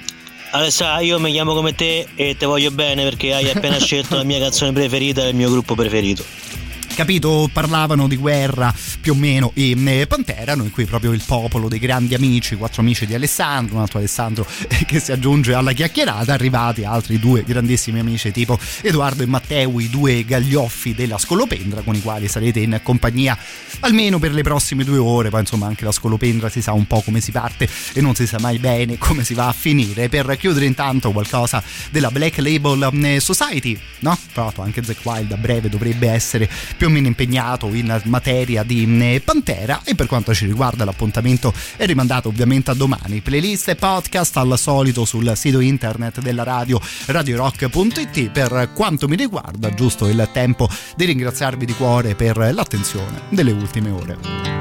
Alessà, io mi chiamo come te e te voglio bene perché hai appena scelto la mia canzone preferita e il mio gruppo preferito. Capito parlavano di guerra più o meno in eh, Pantera noi qui proprio il popolo dei grandi amici quattro amici di Alessandro un altro Alessandro che si aggiunge alla chiacchierata arrivati altri due grandissimi amici tipo Edoardo e Matteo i due gaglioffi della scolopendra con i quali sarete in compagnia almeno per le prossime due ore poi insomma anche la scolopendra si sa un po' come si parte e non si sa mai bene come si va a finire per chiudere intanto qualcosa della Black Label eh, Society no? tra l'altro anche Zack Wild a breve dovrebbe essere più o meno impegnato in materia di eh, Pantera. E per quanto ci riguarda l'appuntamento è rimandato ovviamente a domani. Playlist e podcast al solito sul sito internet della radio radiorock.it per quanto mi riguarda giusto il tempo di ringraziarvi di cuore per l'attenzione delle ultime ore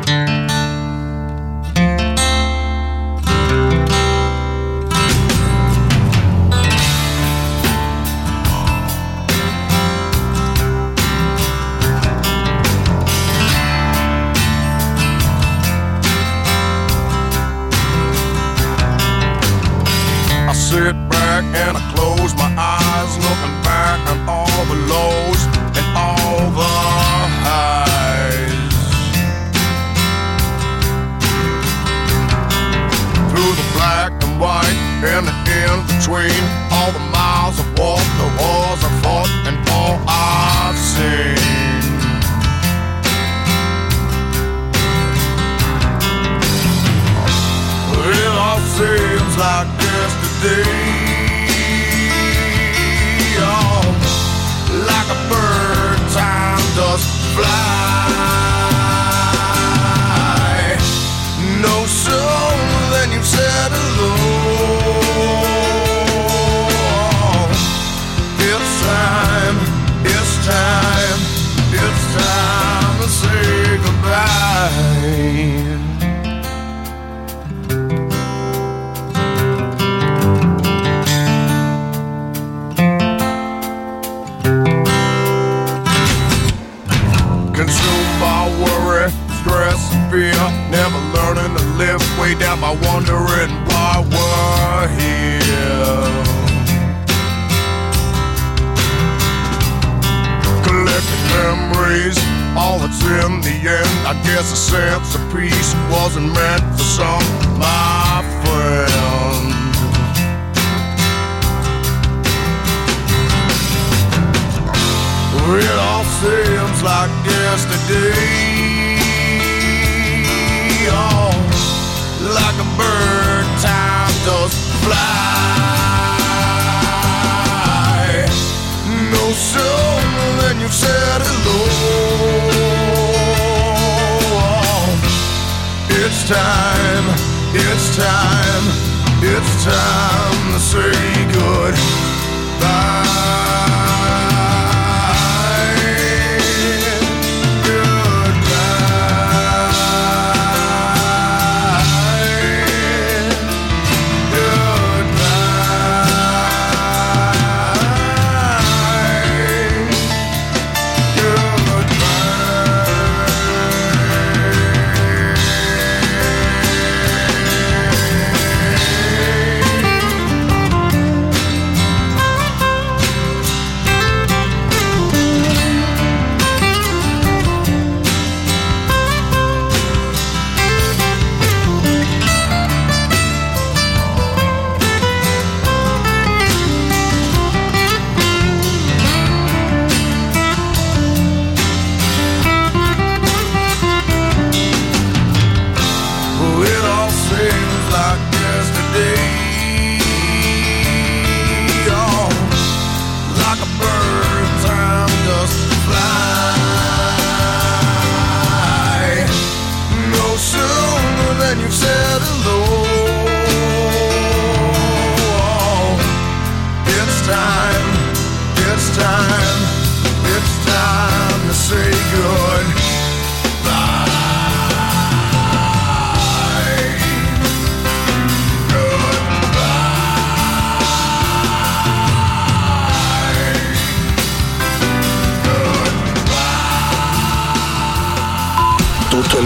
down by wondering why we're here. Collecting memories, all that's in the end. I guess a sense of peace wasn't meant for some, my friend. It all seems like yesterday. Like a bird, time does fly. No sooner than you've said hello. It's time, it's time, it's time to say goodbye.